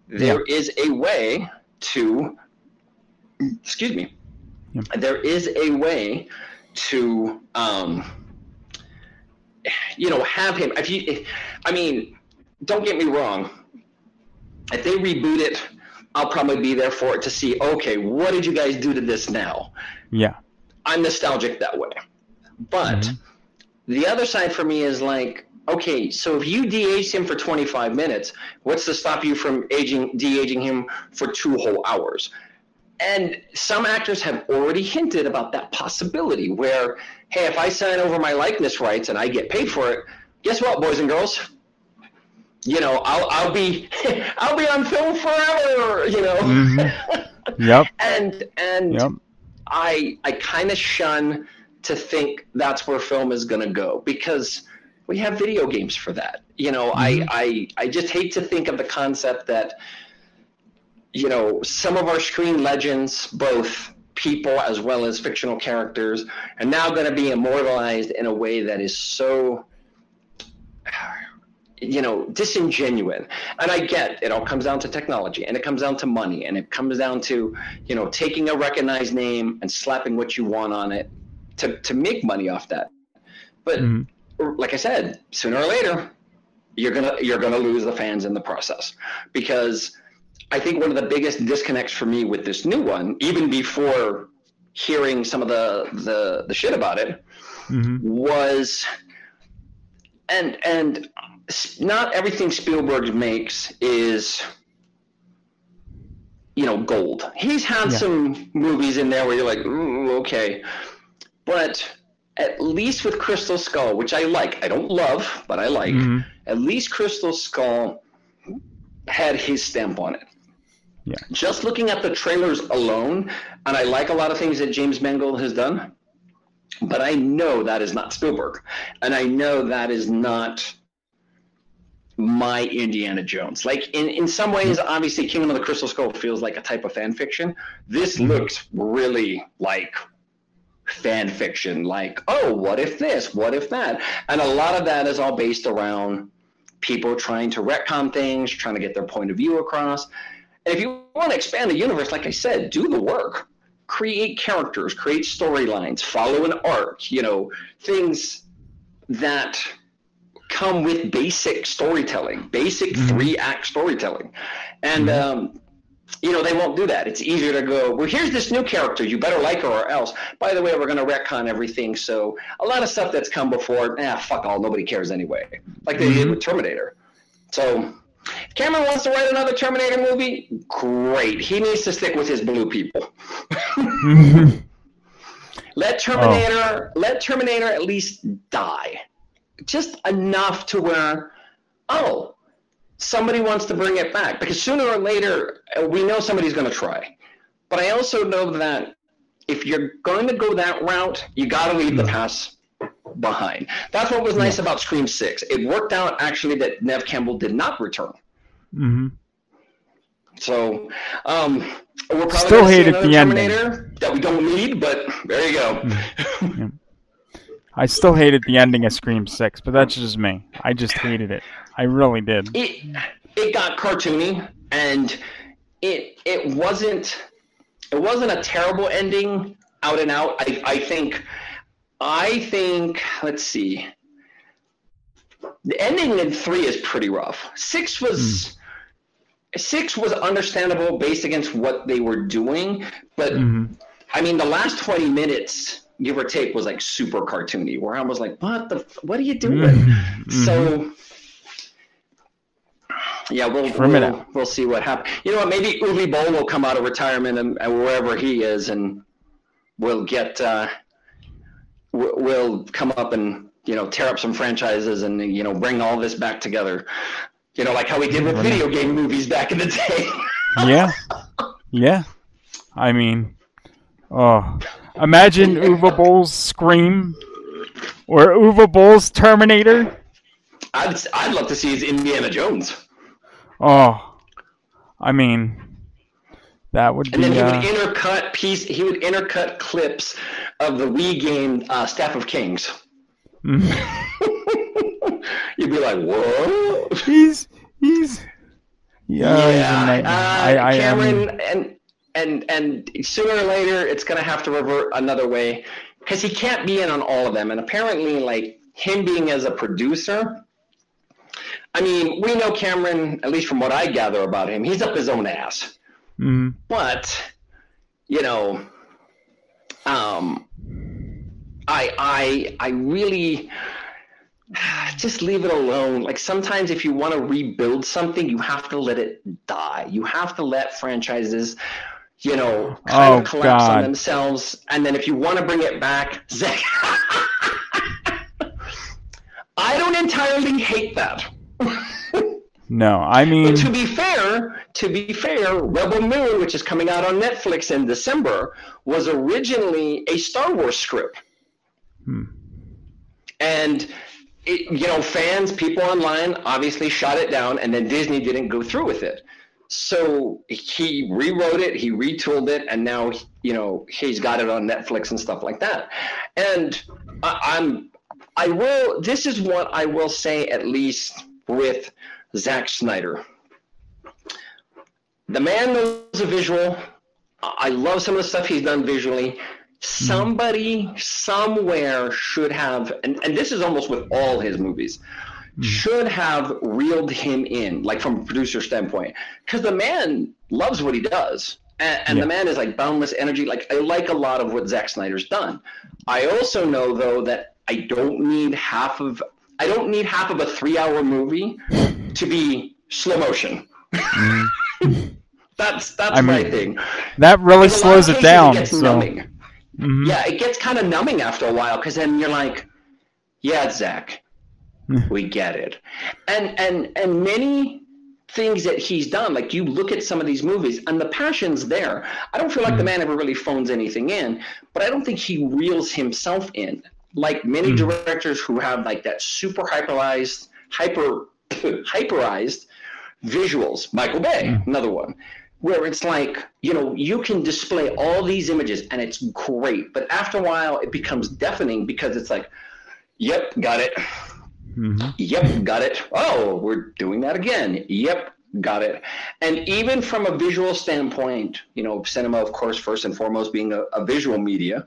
there is a way to. Excuse me. There is a way to um, you know have him. If you if, i mean don't get me wrong. If they reboot it i'll probably be there for it to see okay what did you guys do to this now? Yeah. i'm nostalgic that way. But mm-hmm. the other side for me is like okay so if you de-age him for 25 minutes what's to stop you from aging de-aging him for two whole hours and some actors have already hinted about that possibility where, hey, if I sign over my likeness rights and I get paid for it, guess what, boys and girls? You know, I'll I'll be I'll be on film forever, you know. Mhm. Yep. and and Yep. I I kind of shun to think that's where film is going to go because we have video games for that. You know, I, I I just hate to think of the concept that you know some of our screen legends, both people as well as fictional characters, are now going to be immortalized in a way that is so you know disingenuous and i get it all comes down to technology and it comes down to money and it comes down to you know taking a recognized name and slapping what you want on it to, to make money off that. But mm-hmm. like i said sooner or later you're gonna you're gonna lose the fans in the process. Because i think one of the biggest disconnects for me with this new one even before hearing some of the the, the shit about it was and and not everything Spielberg makes is you know gold. He's had Yeah. some movies in there where you're like, Ooh, okay, but at least with Crystal Skull, which I like, I don't love, but I like. Mhm. At least Crystal Skull had his stamp on it. Yeah. Just looking at the trailers alone, and I like a lot of things that James Mangold has done, but I know that is not Spielberg, and I know that is not my Indiana Jones. Like in in some ways, mm-hmm. obviously, Kingdom of the Crystal Skull feels like a type of fan fiction. This mm-hmm. looks really like fan fiction. Like, oh, what if this? What if that? And a lot of that is all based around people trying to retcon things, trying to get their point of view across. And if you want to expand the universe, like I said, do the work. Create characters, create storylines, follow an arc, you know, things that come with basic storytelling, basic three act storytelling. And, um, you know, they won't do that. It's easier to go, well, here's this new character. You better like her or else. By the way, we're going to retcon everything. So a lot of stuff that's come before, ah, fuck all. Nobody cares anyway. Like they did with Terminator. So Cameron wants to write another Terminator movie, great. He needs to stick with his blue people. let Terminator, let Terminator at least die. just enough to where, oh, somebody wants to bring it back because sooner or later uh, we know somebody's going to try. But I also know that if you're going to go that route, you got to leave the past behind. That's what was nice about Scream Six. It worked out actually that Neve Campbell did not return. hmm So um, we're probably Still hated the ending. That we don't need, but there you go. I still hated the ending of Scream Six, but that's just me. I just hated it. I really did. it it got cartoony and it it wasn't it wasn't a terrible ending out and out i i think i think let's see. The ending in three is pretty rough. Six was six was understandable based against what they were doing but i mean the last 20 minutes give or take was like super cartoony where i was like what the what are you doing? So yeah, we'll we'll, we'll see what happens. You know what? Maybe Uwe Boll will come out of retirement and, and wherever he is, and we'll get uh, w- we'll come up and you know tear up some franchises and you know bring all this back together. You know, like how we did with video game movies back in the day. yeah, yeah. I mean, oh, imagine Uwe Boll's Scream or Uwe Boll's Terminator. I'd I'd love to see his Indiana Jones, Oh, I mean, that would and then he Uh, would intercut piece. He would intercut clips of the Wii game uh, Staff of Kings. mm. You'd be like, whoa. he's he's. Yeah, yeah, uh, I, I, I Cameron, mean, and and and sooner or later, it's gonna have to revert another way because he can't be in on all of them. And apparently, like him being as a producer, I mean, we know Cameron, at least from what I gather about him, he's up his own ass. mhm. But you know, um, I I I really just leave it alone. Like sometimes if you want to rebuild something, you have to let it die. You have to let franchises, you know, kind Oh, of collapse on themselves. And then if you want to bring it back, Zach, I don't entirely hate that. no, I mean, But to be fair, to be fair, Rebel Moon, which is coming out on Netflix in December, was originally a Star Wars script. Hmm. And it, you know, fans, people online obviously shot it down, and then Disney didn't go through with it. So he rewrote it, he retooled it, and now you know he's got it on Netflix and stuff like that. And I, I'm, I will. This is what I will say at least with Zack Snyder. The man knows a visual. I love some of the stuff he's done visually. Mm-hmm. Somebody somewhere should have, and, and this is almost with all his movies, mm-hmm. should have reeled him in, like from a producer standpoint, because the man loves what he does, and, and Yeah. the man is like boundless energy. Like I like a lot of what Zack Snyder's done. I also know though that I don't need half of I don't need half of a three-hour movie to be slow motion. Mm-hmm. that's that's I my mean, thing. that really In a lot of slows it down. so, numbing. Mhm. Yeah, it gets kind of numbing after a while because then you're like, yeah, Zack, we get it. And and and many things that he's done, like you look at some of these movies, and the passion's there. I don't feel like the mm-hmm. man ever really phones anything in, but I don't think he reels himself in. Like many mm-hmm. directors who have like that super hyperized, hyper hyperized visuals. Michael Bay, mm-hmm. another one, where it's like, you know, you can display all these images and it's great, but after a while it becomes deafening because it's like, yep, got it. Mhm. Yep, got it. Oh, we're doing that again. Yep, got it. And even from a visual standpoint, you know, cinema, of course, first and foremost being a, a visual media,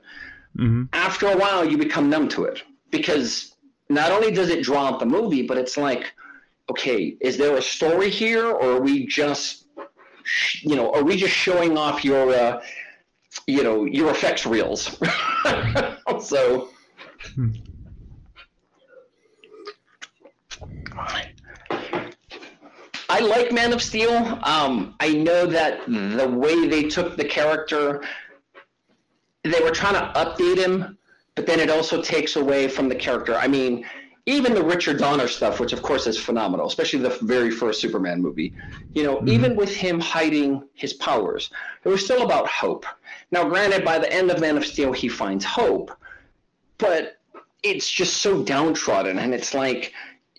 Mhm. after a while you become numb to it because not only does it draw out the movie, but it's like, okay, is there a story here, or are we just, you know, are we just showing off your, uh, you know, your effects reels? so. I like Man of Steel. Um, I know that the way they took the character, they were trying to update him, but then it also takes away from the character. I mean, even the Richard Donner stuff, which of course is phenomenal, especially the very first Superman movie. You know, mm-hmm. even with him hiding his powers, it was still about hope. Now, granted, by the end of Man of Steel, he finds hope, but it's just so downtrodden, and it's like,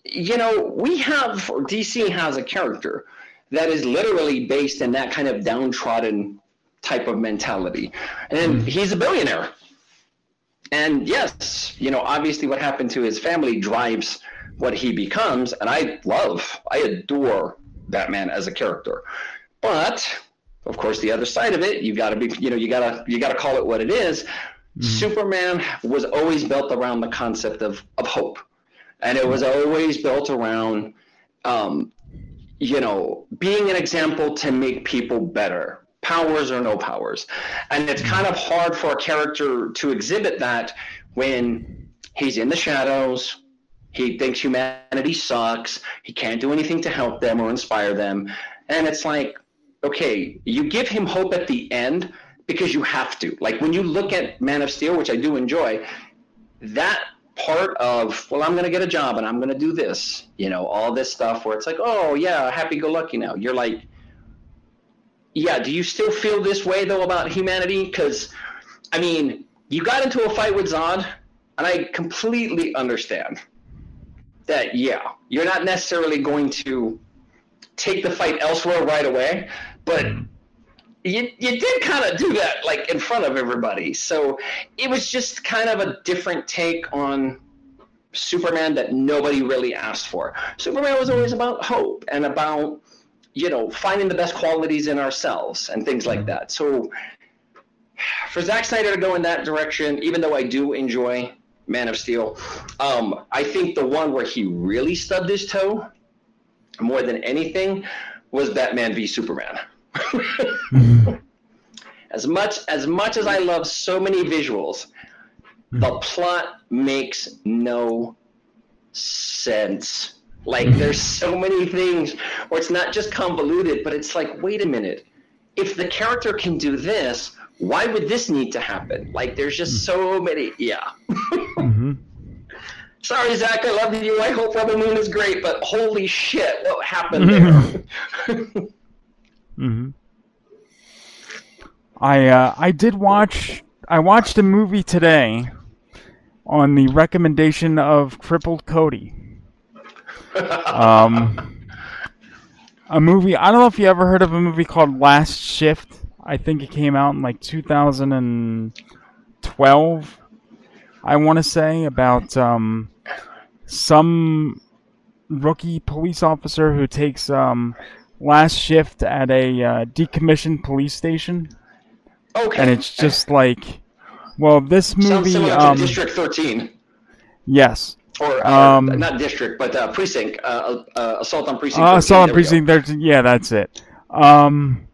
you know, we have or DC has a character that is literally based in that kind of downtrodden type of mentality, and mm-hmm. he's a billionaire. And yes, you know, obviously what happened to his family drives what he becomes, and I love, I adore Batman as a character. But of course, the other side of it—you've got to be, you know, you gotta, you gotta call it what it is. Superman was always built around the concept of of hope, and it was always built around, um, you know, being an example to make people better powers or no powers. And it's hmm. kind of hard for a character to exhibit that when he's in the shadows, he thinks humanity sucks, he can't do anything to help them or inspire them. And it's like, okay, you give him hope at the end because you have to. Like when you look at Man of Steel, which I do enjoy, that part of well i'm going to get a job and i'm going to do this you know all this stuff where it's like oh yeah happy go lucky now you're like yeah, do you still feel this way though about humanity? Because, I mean, you got into a fight with Zod, and I completely understand that. Yeah, you're not necessarily going to take the fight elsewhere right away, but you you did kind of do that like in front of everybody. So it was just kind of a different take on Superman that nobody really asked for. Superman was always about hope and about you know, finding the best qualities in ourselves and things like mm-hmm. that. So for Zack Snyder to go in that direction, even though I do enjoy Man of Steel, um, I think the one where he really stubbed his toe more than anything was Batman v Superman. Mm-hmm. as much as much as I love so many visuals, the mm-hmm. plot makes no sense. Like there's so many things where it's not just convoluted, but it's like, wait a minute. If the character can do this, why would this need to happen? Like there's just so many yeah. Sorry, Zack, I love you. I hope Rebel Moon is great, but holy shit, what happened there? hmm I uh, I did watch I watched a movie today on the recommendation of crippled Cody. Um, a movie I don't know if you ever heard of a movie called Last Shift. I think it came out in like 2012. I want to say about um, some rookie police officer who takes um, last shift at a uh, decommissioned police station. Okay. And it's just like, well, this Sounds movie. similar Um, District 13. yes. Or, uh, Um, not district, but uh, precinct. Uh, uh, assault on precinct. Uh, 13. Assault on There we go. Precinct. There's, yeah, that's it. Um,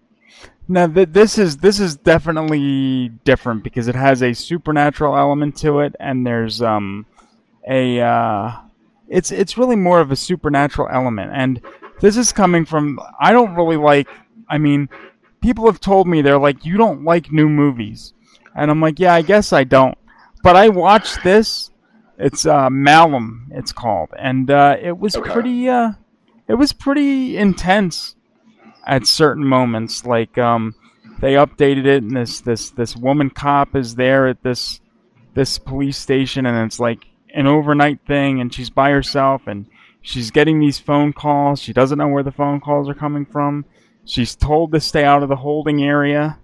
now th- this is this is definitely different because it has a supernatural element to it, and there's um a uh, it's it's really more of a supernatural element, and this is coming from I don't really like. I mean, people have told me they're like you don't like new movies, and I'm like yeah, I guess I don't, but I watched this. It's uh, Malum, it's called, and uh, it was Okay. pretty. Uh, it was pretty intense at certain moments. Like um, they updated it, and this this this woman cop is there at this this police station, and it's like an overnight thing, and she's by herself, and she's getting these phone calls. She doesn't know where the phone calls are coming from. She's told to stay out of the holding area,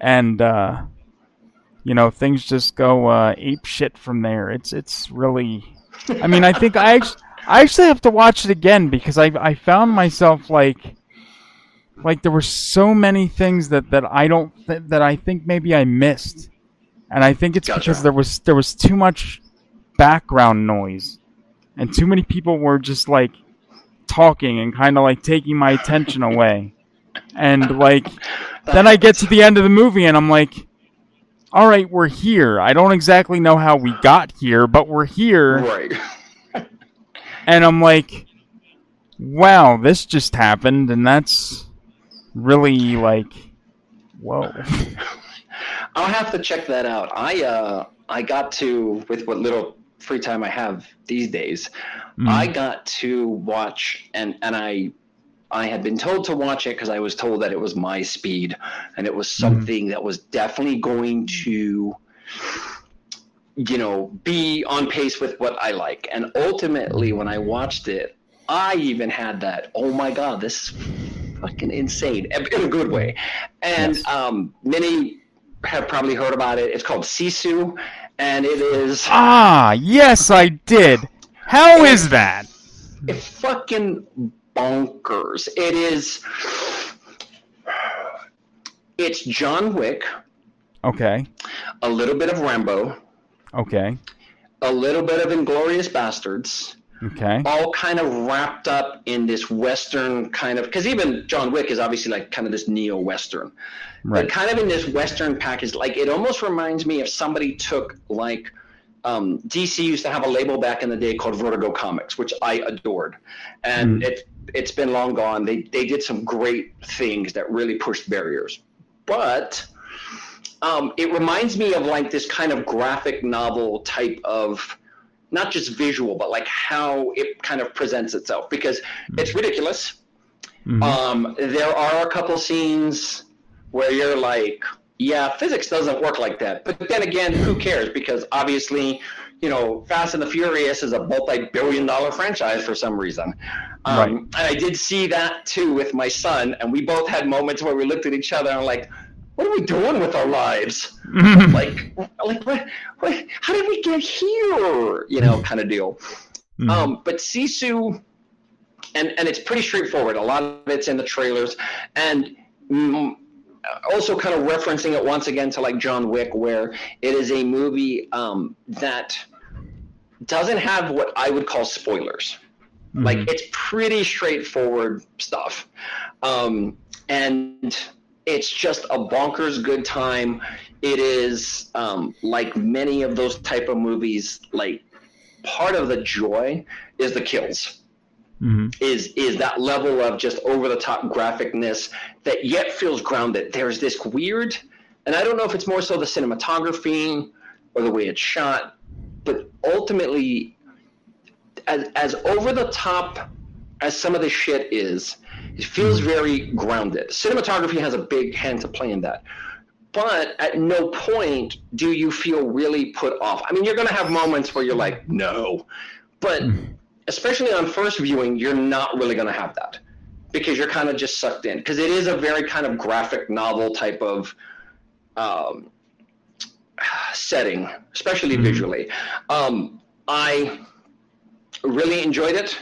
and uh, you know things just go uh, ape shit from there. It's it's really. I mean, I think I actually, I actually have to watch it again because I I found myself like like there were so many things that that I don't th- that I think maybe I missed, and I think it's because there was there was too much background noise, and too many people were just like talking and kind of like taking my attention away, and like then I get to the end of the movie and I'm like, all right, we're here. I don't exactly know how we got here, but we're here, Right. and I'm like, wow, this just happened, and that's really like, whoa. I'll have to check that out. I uh, I got to with what little free time I have these days, Mm. I got to watch and and I I had been told to watch it because I was told that it was my speed and it was something that was definitely going to you know be on pace with what I like. And ultimately when I watched it, I even had that, oh my god, this is fucking insane in a good way. And Yes. um, many have probably heard about it. It's called Sisu, and it is Ah, yes, I did. How is that? it's fucking bonkers. It is. It's John Wick, Okay. a little bit of Rambo, Okay. a little bit of Inglourious Basterds, Okay. all kind of wrapped up in this Western kind of. Because even John Wick is obviously like kind of this neo Western. Right. But kind of in this Western package, like it almost reminds me if somebody took like um, DC used to have a label back in the day called Vertigo Comics, which I adored, and it it's been long gone. They they did some great things that really pushed barriers, but um, it reminds me of like this kind of graphic novel type of not just visual, but like how it kind of presents itself because it's ridiculous. Mhm. Um, there are a couple scenes where you're like, yeah, physics doesn't work like that. But then again, who cares? Because obviously, you know, Fast and the Furious is a multi-billion dollar franchise for some reason. Um, Right. And I did see that too with my son, and we both had moments where we looked at each other and like, what are we doing with our lives? like, like what, what? How did we get here? You know, kind of deal. Mhm. Um, but Sisu, and and it's pretty straightforward. A lot of it's in the trailers, and mm, also kind of referencing it once again to like John Wick, where it is a movie um, that doesn't have what I would call spoilers. Like Mhm. it's pretty straightforward stuff, um, and it's just a bonkers good time. It is um, like many of those type of movies. Like part of the joy is the kills. Mhm. Is is that level of just over the top graphicness that yet feels grounded. There's this weird, and I don't know if it's more so the cinematography or the way it's shot, but ultimately as as over the top as some of the shit is, it feels very grounded. Cinematography has a big hand to play in that. But at no point do you feel really put off. I mean, you're going to have moments where you're like, no. But especially on first viewing, you're not really going to have that because you're kind of just sucked in. Because it is a very kind of graphic novel type of um, setting, especially visually. Um, I really enjoyed it.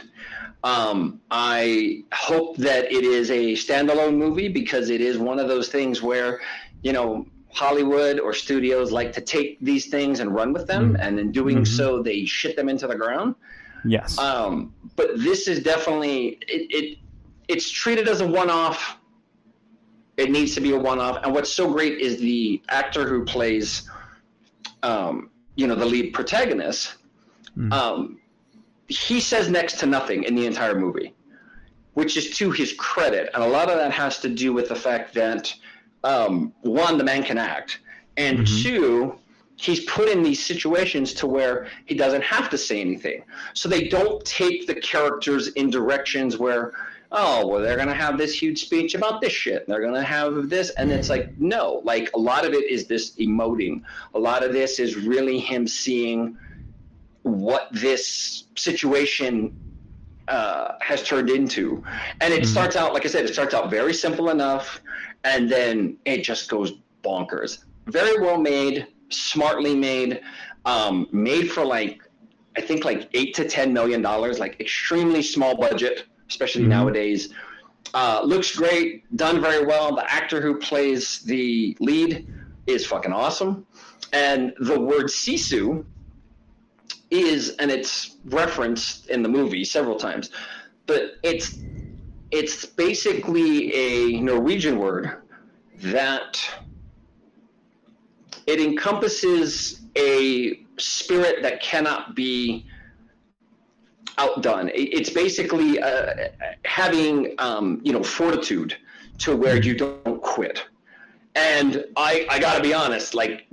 Um, I hope that it is a standalone movie because it is one of those things where, you know, Hollywood or studios like to take these things and run with them, and in doing Mhm. so, they shit them into the ground. Yes. Um, but this is definitely it, it. It's treated as a one-off. It needs to be a one-off, and what's so great is the actor who plays, um, you know, the lead protagonist. Mm. Um, he says next to nothing in the entire movie, which is to his credit, and a lot of that has to do with the fact that um, one, the man can act, and Mhm. two, he's put in these situations to where he doesn't have to say anything. So they don't take the characters in directions where, oh, well, they're going to have this huge speech about this shit. They're going to have this. And it's like, no, like a lot of it is this emoting. A lot of this is really him seeing what this situation uh, has turned into. And it Mhm. starts out, like I said, it starts out very simple enough, and then it just goes bonkers. Very well made, smartly made, um, made for like, I think like eight to ten million dollars, like extremely small budget, especially Mhm. nowadays. Uh, looks great, done very well. The actor who plays the lead is fucking awesome. And the word sisu is, and it's referenced in the movie several times, but it's it's basically a Norwegian word that it encompasses a spirit that cannot be outdone. It's basically uh, having um, you know fortitude to where you don't quit. And I I gotta be honest, like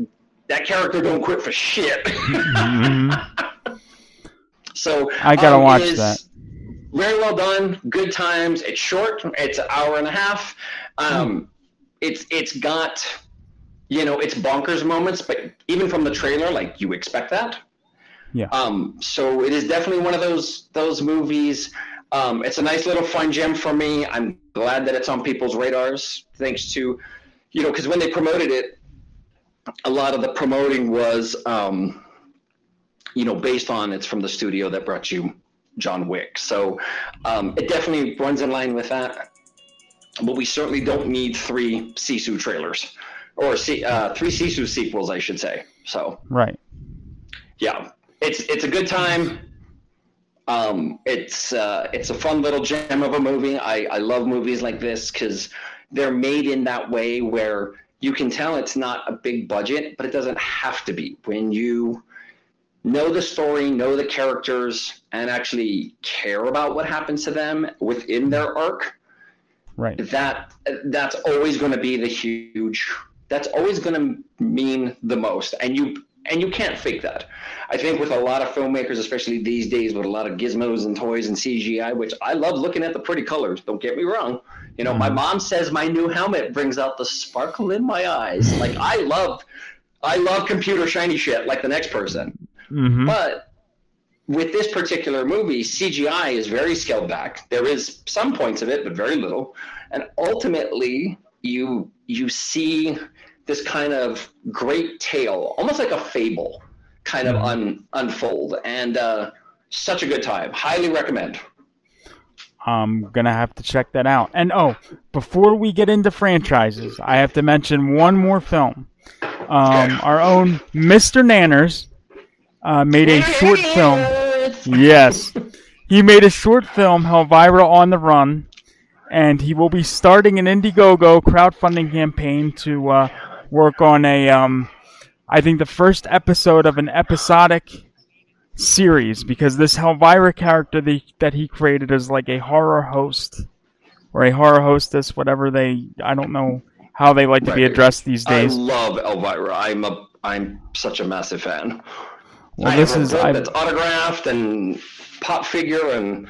that character don't quit for shit. Mhm. So I gotta um, watch that. Very well done. Good times. It's short. It's an hour and a half. Um, it's it's got you know it's bonkers moments, but even from the trailer, like you expect that. Yeah. Um, so it is definitely one of those those movies. Um, it's a nice little fun gem for me. I'm glad that it's on people's radars, thanks to, you know, because when they promoted it, a lot of the promoting was, um, you know, based on it's from the studio that brought you John Wick. So um, it definitely runs in line with that. But we certainly don't need three Sisu trailers or uh, three Sisu sequels, I should say. So Right. yeah, it's it's a good time. Um, it's uh, it's a fun little gem of a movie. I, I love movies like this because they're made in that way where you can tell it's not a big budget, but it doesn't have to be. When you know the story, know the characters, and actually care about what happens to them within their arc, Right. that that's always going to be the huge that's always going to mean the most and you and you can't fake that. I think with a lot of filmmakers especially these days with a lot of gizmos and toys and cgi which i love looking at the pretty colors don't get me wrong. You know my mom says my new helmet brings out the sparkle in my eyes. Like i love i love computer shiny shit like the next person. Hmm but with this particular movie, CGI is very scaled back. There is some points of it, but very little. And ultimately, you you see this kind of great tale, almost like a fable, kind of un, unfold. And uh, such a good time. Highly recommend. I'm gonna have to check that out. And oh, before we get into franchises, I have to mention one more film. Um, our own Mr. Nanners uh, made a short film. Yes, he made a short film, Hellvira on the Run, and he will be starting an Indiegogo crowdfunding campaign to uh, work on a, um, I think, the first episode of an episodic series because this Hellvira character the, that he created is like a horror host or a horror hostess, whatever they, I don't know how they like to be addressed these days. I love Elvira. I'm a I'm such a massive fan. Well, I this is I, that's autographed and pop figure and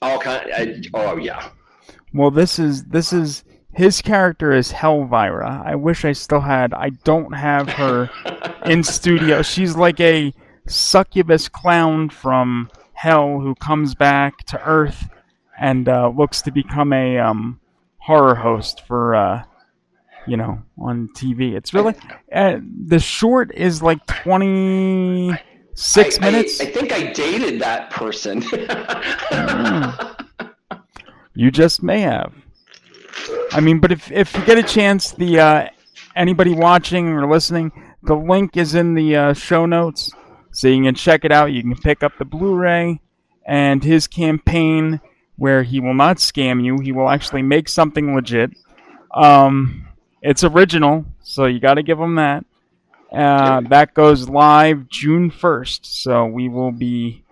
all kind. I, oh yeah. well, this is this is his character is Hellvira. I wish I still had. I don't have her in studio. She's like a succubus clown from hell who comes back to Earth and uh, looks to become a um, horror host for uh, you know on TV. It's really uh, the short is like twenty six I- I- minutes. I, think I dated that person. You just may have. I mean, but if if you get a chance, the uh, anybody watching or listening, the link is in the uh, show notes, so you can check it out. You can pick up the Blu-ray and his campaign, where he will not scam you. He will actually make something legit. Um, it's original, so you got to give him that. Uh, that goes live June first, so we will be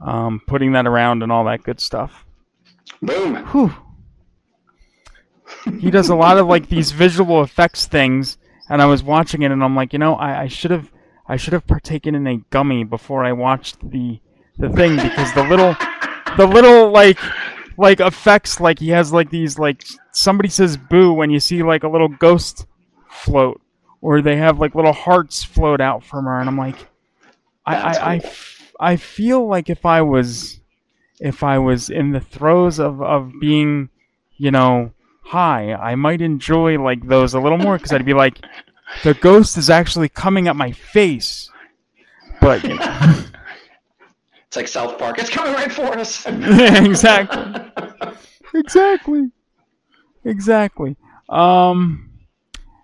um, putting that around and all that good stuff. Boom. Whew. He does a lot of like these visual effects things, and I was watching it, and I'm like, you know, I, I should have, I should have partaken in a gummy before I watched the the thing because the little, the little like, like effects, like he has like these like somebody says boo when you see like a little ghost float, or they have like little hearts float out from her, and I'm like, I, I, I, I feel like if I was if I was in the throes of, of being, you know, high, I might enjoy like those a little more because I'd be like, the ghost is actually coming at my face. But you know, It's like South Park. It's coming right for us. exactly, exactly, exactly. Um,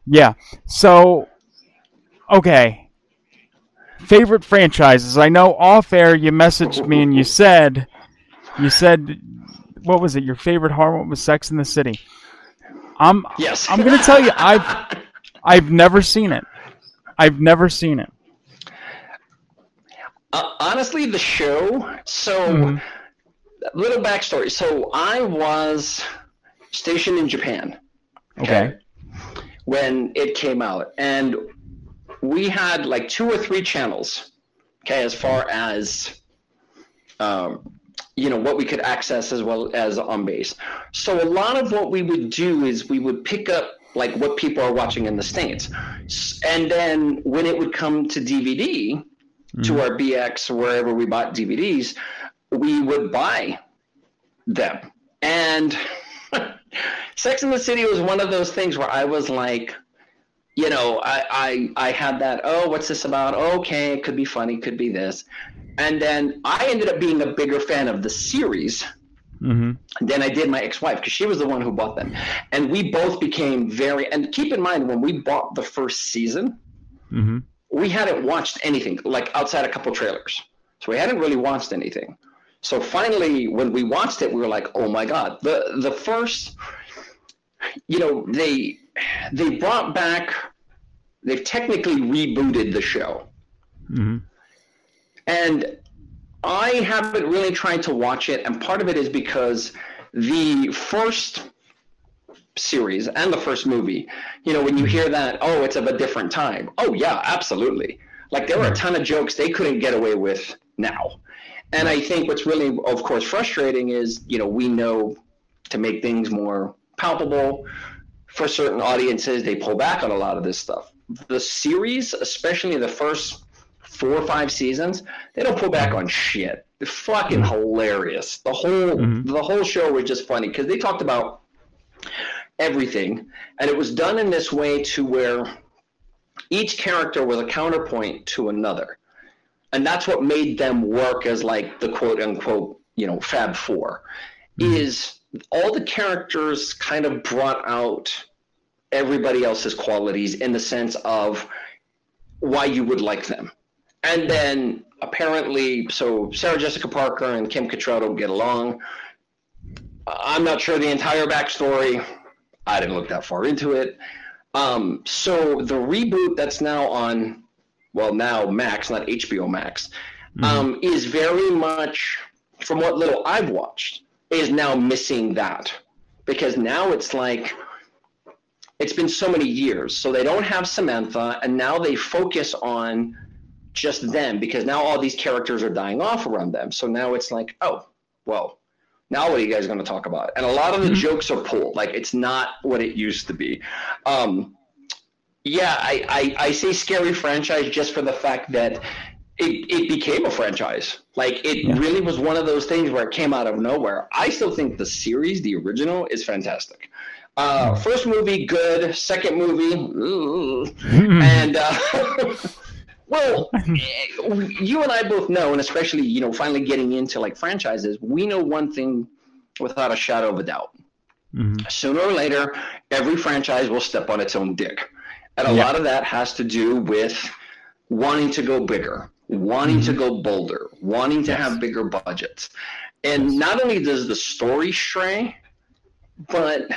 yeah. So, okay. Favorite franchises. I know off air you messaged me and you said, you said, what was it? Your favorite horror was Sex in the City. I'm yes. I'm gonna tell you, I've I've never seen it. I've never seen it. Uh, honestly, the show. So, Mhm. little backstory. So, I was stationed in Japan. Okay. When it came out, and we had like two or three channels. Okay, as far as um, you know what we could access as well as on base. So a lot of what we would do is we would pick up like what people are watching in the states, and then when it would come to DVD, to mm-hmm. our BX or wherever we bought DVDs, we would buy them. And Sex in the City was one of those things where I was like, you know, I, I I had that, oh, what's this about? Okay, it could be funny, could be this. And then I ended up being a bigger fan of the series Mm-hmm. than I did my ex-wife because she was the one who bought them. And we both became very and keep in mind when we bought the first season, Mm-hmm. we hadn't watched anything like outside a couple trailers. So we hadn't really watched anything. So finally, when we watched it, we were like, "Oh my god!" the The first, you know, they they brought back, they've technically rebooted the show, Mm-hmm. And I haven't really tried to watch it. And part of it is because the first series and the first movie, you know, when you hear that, oh, it's of a different time. Oh yeah, absolutely. Like there were a ton of jokes they couldn't get away with now. And I think what's really, of course, frustrating is, you know, we know to make things more palpable for certain audiences, they pull back on a lot of this stuff. The series, especially the first four or five seasons, they don't pull back on shit. They're fucking mm-hmm. hilarious. The whole mm-hmm. the whole show was just funny because they talked about everything, and it was done in this way to where each character was a counterpoint to another, and that's what made them work as like the quote unquote you know Fab 4 mm-hmm. Is all the characters kind of brought out everybody else's qualities in the sense of why you would like them. And then apparently, so Sarah Jessica Parker and Kim Cattrall don't get along. I'm not sure the entire backstory. I didn't look that far into it. Um, so the reboot that's now on, well, now Max, not HBO Max, um, is very much, from what little I've watched, is now missing that because now it's like it's been so many years, so they don't have Samantha, and now they focus on just them because now all these characters are dying off around them. So now it's like, oh, well, now what are you guys going to talk about? And a lot of the jokes are pulled. Like it's not what it used to be. Um, yeah, I, I, I say scary franchise just for the fact that it, it became a franchise. Like it really was one of those things where it came out of nowhere. I still think the series, the original, is fantastic. Uh, first movie, good. Second movie, ugh. and uh, well, you and I both know, and especially you know, finally getting into like franchises, we know one thing without a shadow of a doubt. Mm-hmm. Sooner or later, every franchise will step on its own dick, and a Yeah. lot of that has to do with wanting to go bigger, wanting to mm-hmm. go bolder, wanting to have bigger budgets, and not only does the story stray, but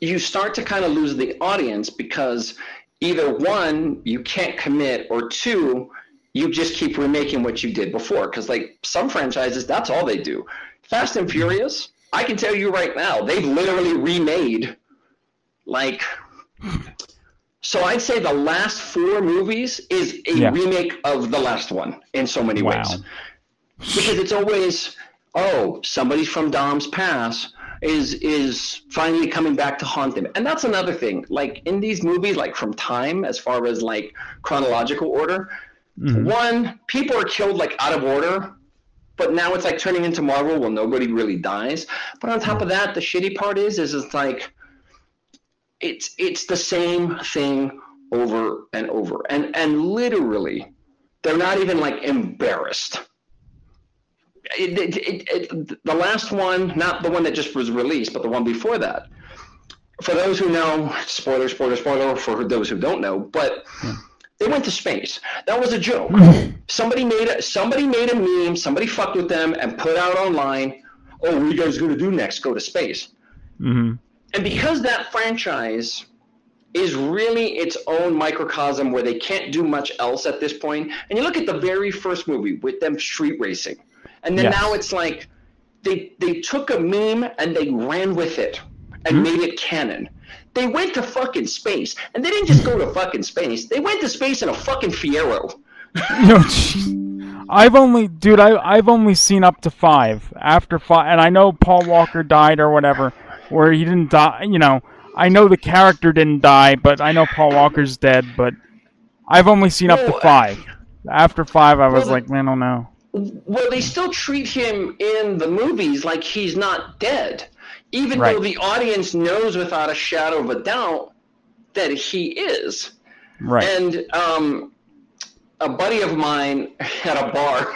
you start to kind of lose the audience because either one you can't commit or two you just keep remaking what you did before because like some franchises that's all they do fast and furious i can tell you right now they've literally remade like so i'd say the last four movies is a Yeah. remake of the last one in so many Wow. ways because it's always oh somebody's from dom's past is is finally coming back to haunt them and that's another thing. Like in these movies like from time as far as like chronological order mm-hmm. one people are killed like out of order but now it's like turning into marvel well nobody really dies. But on top of that the shitty part is is it's like it's it's the same thing over and over. And and literally they're not even like embarrassed it, it, it, the last one, not the one that just was released, but the one before that. For those who know, spoiler, spoiler, spoiler. For those who don't know, but they went to space. That was a joke. somebody made a somebody made a meme. Somebody fucked with them and put out online. Oh, what are you guys going to do next? Go to space. Mm-hmm. And because that franchise is really its own microcosm where they can't do much else at this point, and you look at the very first movie with them street racing, and then Yes. now it's like they they took a meme and they ran with it and hmm? made it canon. They went to fucking space, and they didn't just go to fucking space. They went to space in a fucking Fiero. Know, I've only, dude, I I've only seen up to five. After five, and I know Paul Walker died or whatever, where he didn't die. You know, I know the character didn't die, but I know Paul Walker's dead. But I've only seen up to five. After five, I was well, like, man, I don't no. Well, they still treat him in the movies like he's not dead, even Right. though the audience knows without a shadow of a doubt that he is. Right. And um, a buddy of mine at a bar,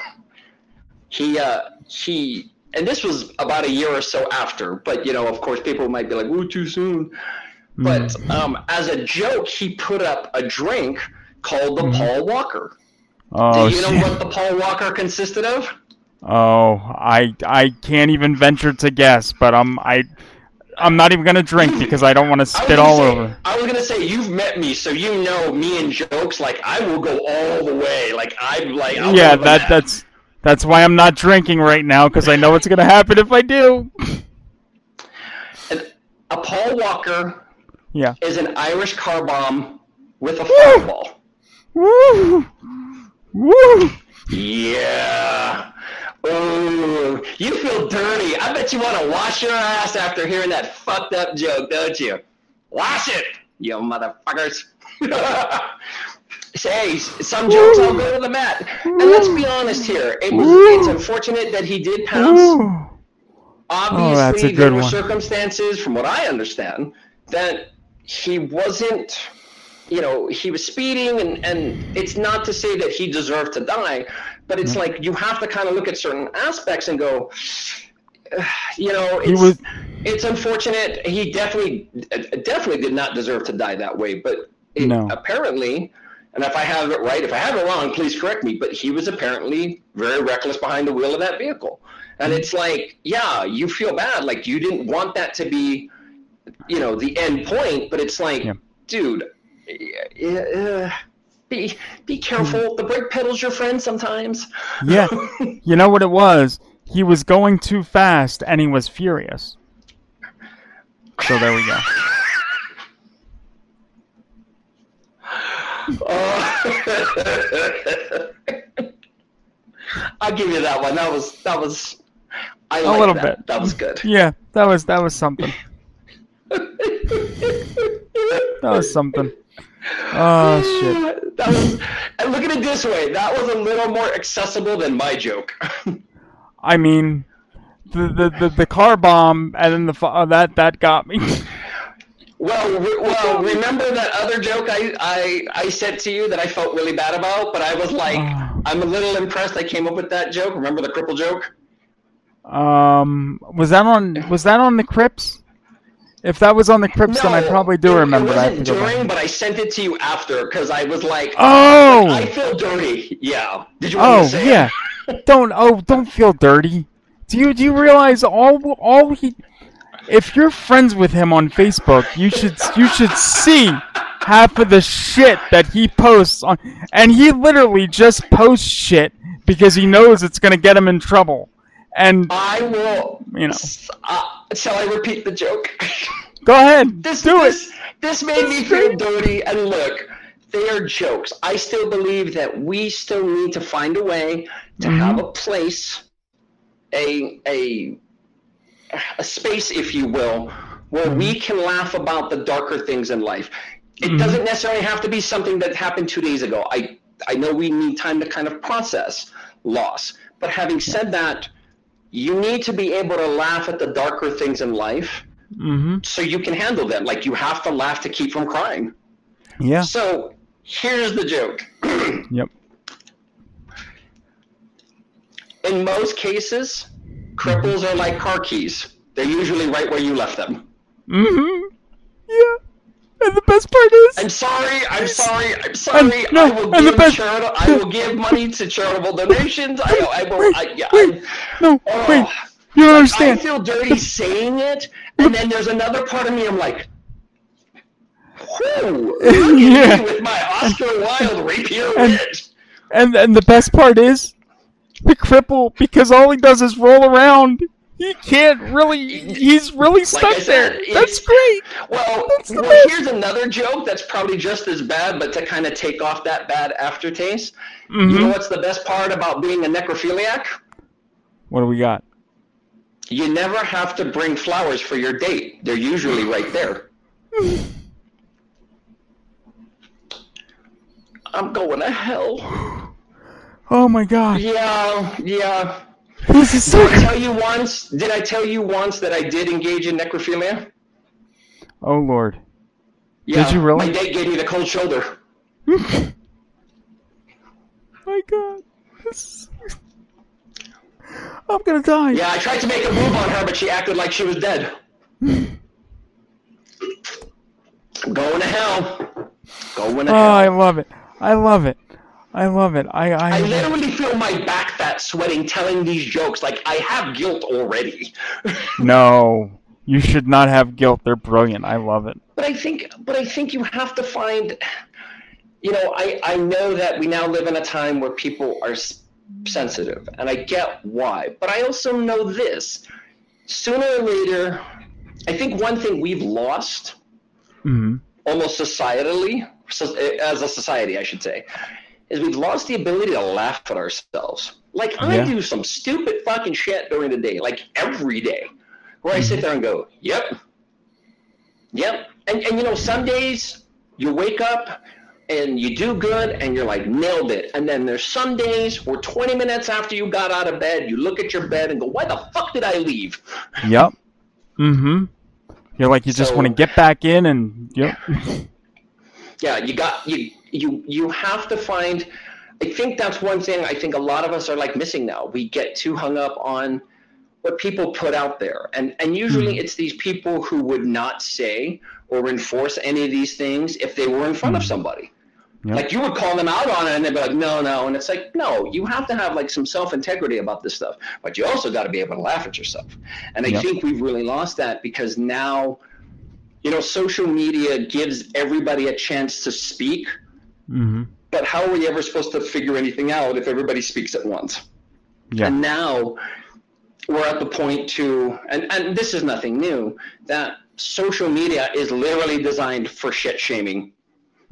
he uh, he, and this was about a year or so after. But you know, of course, people might be like, "Ooh, too soon." But um, as a joke, he put up a drink called the Paul Walker. Oh, Do you know shit. what the Paul Walker consisted of? Oh, I I can't even venture to guess, but I'm I I'm not even gonna drink because I don't want to spit all say- over. I was gonna say you've met me, so you know me and jokes. Like I will go all the way. Like I'm like I'll yeah, the that that's that's why I'm not drinking right now because I know what's gonna happen if I do. a Paul Walker Yeah. is an Irish car bomb with a fireball. Woo! Woo! Yeah. Ooh, you feel dirty. I bet you want to wash your ass after hearing that fucked up joke, don't you? Wash it, you motherfuckers. Say, some jokes I'll go to the mat. And let's be honest here. It was it's unfortunate that he did pounce. Obviously, Oh, there were one. circumstances, from what I understand, that he wasn't, you know, he was speeding, and, and it's not to say that he deserved to die, but it's mm-hmm. like you have to kind of look at certain aspects and go, you know, it's, was- it's unfortunate. He definitely, definitely did not deserve to die that way, but it, No. apparently, and if I have it right, if I have it wrong, please correct me. But he was apparently very reckless behind the wheel of that vehicle, and mm-hmm. it's like, yeah, you feel bad, like you didn't want that to be, you know, the end point. But it's like, Yeah. dude, uh, be be careful. The brake pedal's your friend sometimes. Yeah. You know what it was? He was going too fast and he was furious. So there we go. Oh. I'll give you that one. That was that was. I A like little that. bit. That was good. Yeah, that was that was something. That was something. Oh shit. That was. And look at it this way. That was a little more accessible than my joke. I mean, the the, the, the car bomb and then the uh, that that got me. Well, re- well, remember that other joke I, I I said to you that I felt really bad about, but I was like, Oh. I'm a little impressed I came up with that joke. Remember the cripple joke? Um, was that on was that on the Crips? If that was on the Crips, then I probably do it- remember It that. wasn't during, but I sent it to you after because I was like, Oh! I feel dirty. Yeah. Did you Oh yeah, don't oh don't feel dirty. Do you do you realize all all he? If you're friends with him on Facebook, you should you should see half of the shit that he posts on, and he literally just posts shit because he knows it's gonna get him in trouble. And I will. you know, Uh, shall I repeat the joke? go ahead, this, do this, it. This made me feel dirty. And look, they are jokes. I still believe that we still need to find a way to Mm-hmm. have a place, a a a space, if you will, where Mm-hmm. we can laugh about the darker things in life. It Mm-hmm. doesn't necessarily have to be something that happened two days ago. I I know we need time to kind of process loss, but having said that, you need to be able to laugh at the darker things in life Mm-hmm. so you can handle them. Like you have to laugh to keep from crying. Yeah. So here's the joke. Yep. In most cases, cripples are like car keys. They're usually right where you left them. Mm-hmm. Yeah. And the best part is. I'm sorry. I'm sorry. I'm sorry. no, I will and the give best- charita- I will give money to charitable donations. I, I will. Wait, I, yeah, wait, no, oh. wait. You don't I understand. feel dirty saying it, and then there's another part of me. I'm like, whoo, look Yeah. with my Oscar Wilde rapier And- wit. And and the best part is, the cripple because all he does is roll around. He can't really. He's really stuck I said, there. That's great. Well, That's well here's another joke that's probably just as bad, but to kind of take off that bad aftertaste. You mm-hmm. know what's the best part about being a necrophiliac? What do we got? You never have to bring flowers for your date. They're usually right there. I'm going to hell. Oh my god. Yeah, yeah. This is so Did I tell you once? Did I tell you once that I did engage in necrophilia? Oh lord. Yeah. you really? My date gave me the cold shoulder. My god. This is... I'm gonna die. Yeah, I tried to make a move on her, but she acted like she was dead. Going to hell. Going to oh, hell. Oh, hell. I love it. I love it. I love it. I I, I literally feel my back fat sweating telling these jokes. Like I have guilt already. no. You should not have guilt. They're brilliant. I love it. But I think, but I think you have to find. You know, I I know that we now live in a time where people are sensitive, and I get why. But I also know this: sooner or later, I think one thing we've lost, hmm almost societally, as a society, I should say, is we've lost the ability to laugh at ourselves. Like I Yeah. do some stupid fucking shit during the day, like every day, where I sit there and go, "Yep, yep," and and you know, some days you wake up and you do good and you're like nailed it, and then there's some days where 20 minutes after you got out of bed, you look at your bed and go, "Why the fuck did I leave?" Yep. Mm-hmm. You're like you just want to get back in and yep. yeah you got you you you have to find i think that's one thing i think a lot of us are like missing now. We get too hung up on what people put out there. And and usually hmm. it's these people who would not say or enforce any of these things if they were in front of hmm. somebody. Yep. like you would call them out on it and they'd be like no no. And it's like no you have to have like some self-integrity about this stuff but you also got to be able to laugh at yourself. And i Yep. think we've really lost that because now you know social media gives everybody a chance to speak Mm-hmm. but how are we ever supposed to figure anything out if everybody speaks at once? Yeah. And now we're at the point to, and, and this is nothing new, that social media is literally designed for shit shaming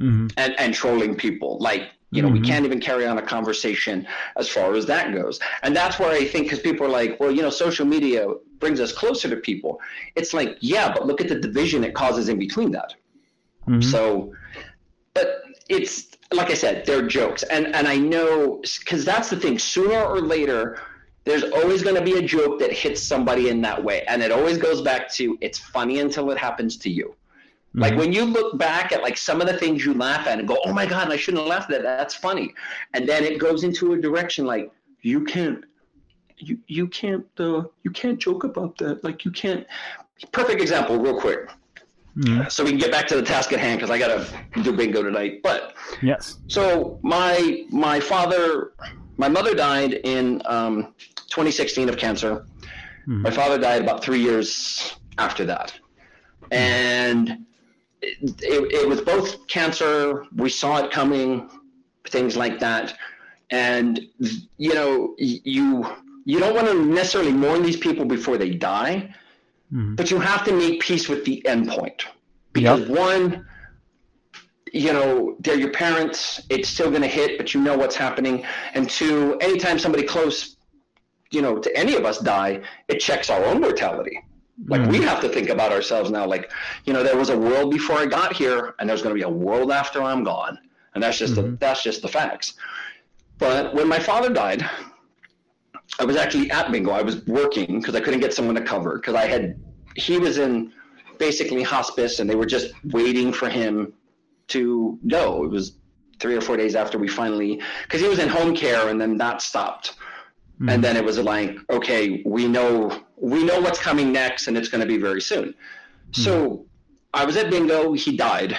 Mm-hmm. and, and trolling people. Like, you know, we Mhm. can't even carry on a conversation as far as that goes. And that's where I think, because people are like, well, you know, social media brings us closer to people. It's like, yeah, but look at the division it causes in between that. Mhm. So, but it's like I said, they're jokes, and and I know because that's the thing. Sooner or later, there's always going to be a joke that hits somebody in that way, and it always goes back to it's funny until it happens to you. Like Mhm. when you look back at like some of the things you laugh at and go, "Oh my god, I shouldn't have laughed at that. That's funny," and then it goes into a direction like you can't, you you can't, uh, you can't joke about that. Like you can't. Perfect example, real quick Mhm. so we can get back to the task at hand because I gotta do bingo tonight. But Yes. so my my father, my mother died in um, 2016 of cancer. Mhm. My father died about three years after that, and it, it, it was both cancer. We saw it coming, things like that, and you know you you don't want to necessarily mourn these people before they die Mhm. but you have to make peace with the end point. Because one you know they're your parents it's still going to hit but you know what's happening. And two anytime somebody close you know to any of us die it checks our own mortality. Like we have to think about ourselves now. Like you know there was a world before i got here and there's going to be a world after i'm gone. And that's just the, that's just the facts. But when my father died I was actually at bingo. I was working because I couldn't get someone to cover because I had he was in basically hospice and they were just waiting for him to go. It was three or four days after we finally because he was in home care and then that stopped. And then it was like, okay, we know we know what's coming next and it's going to be very soon. So I was at bingo. He died.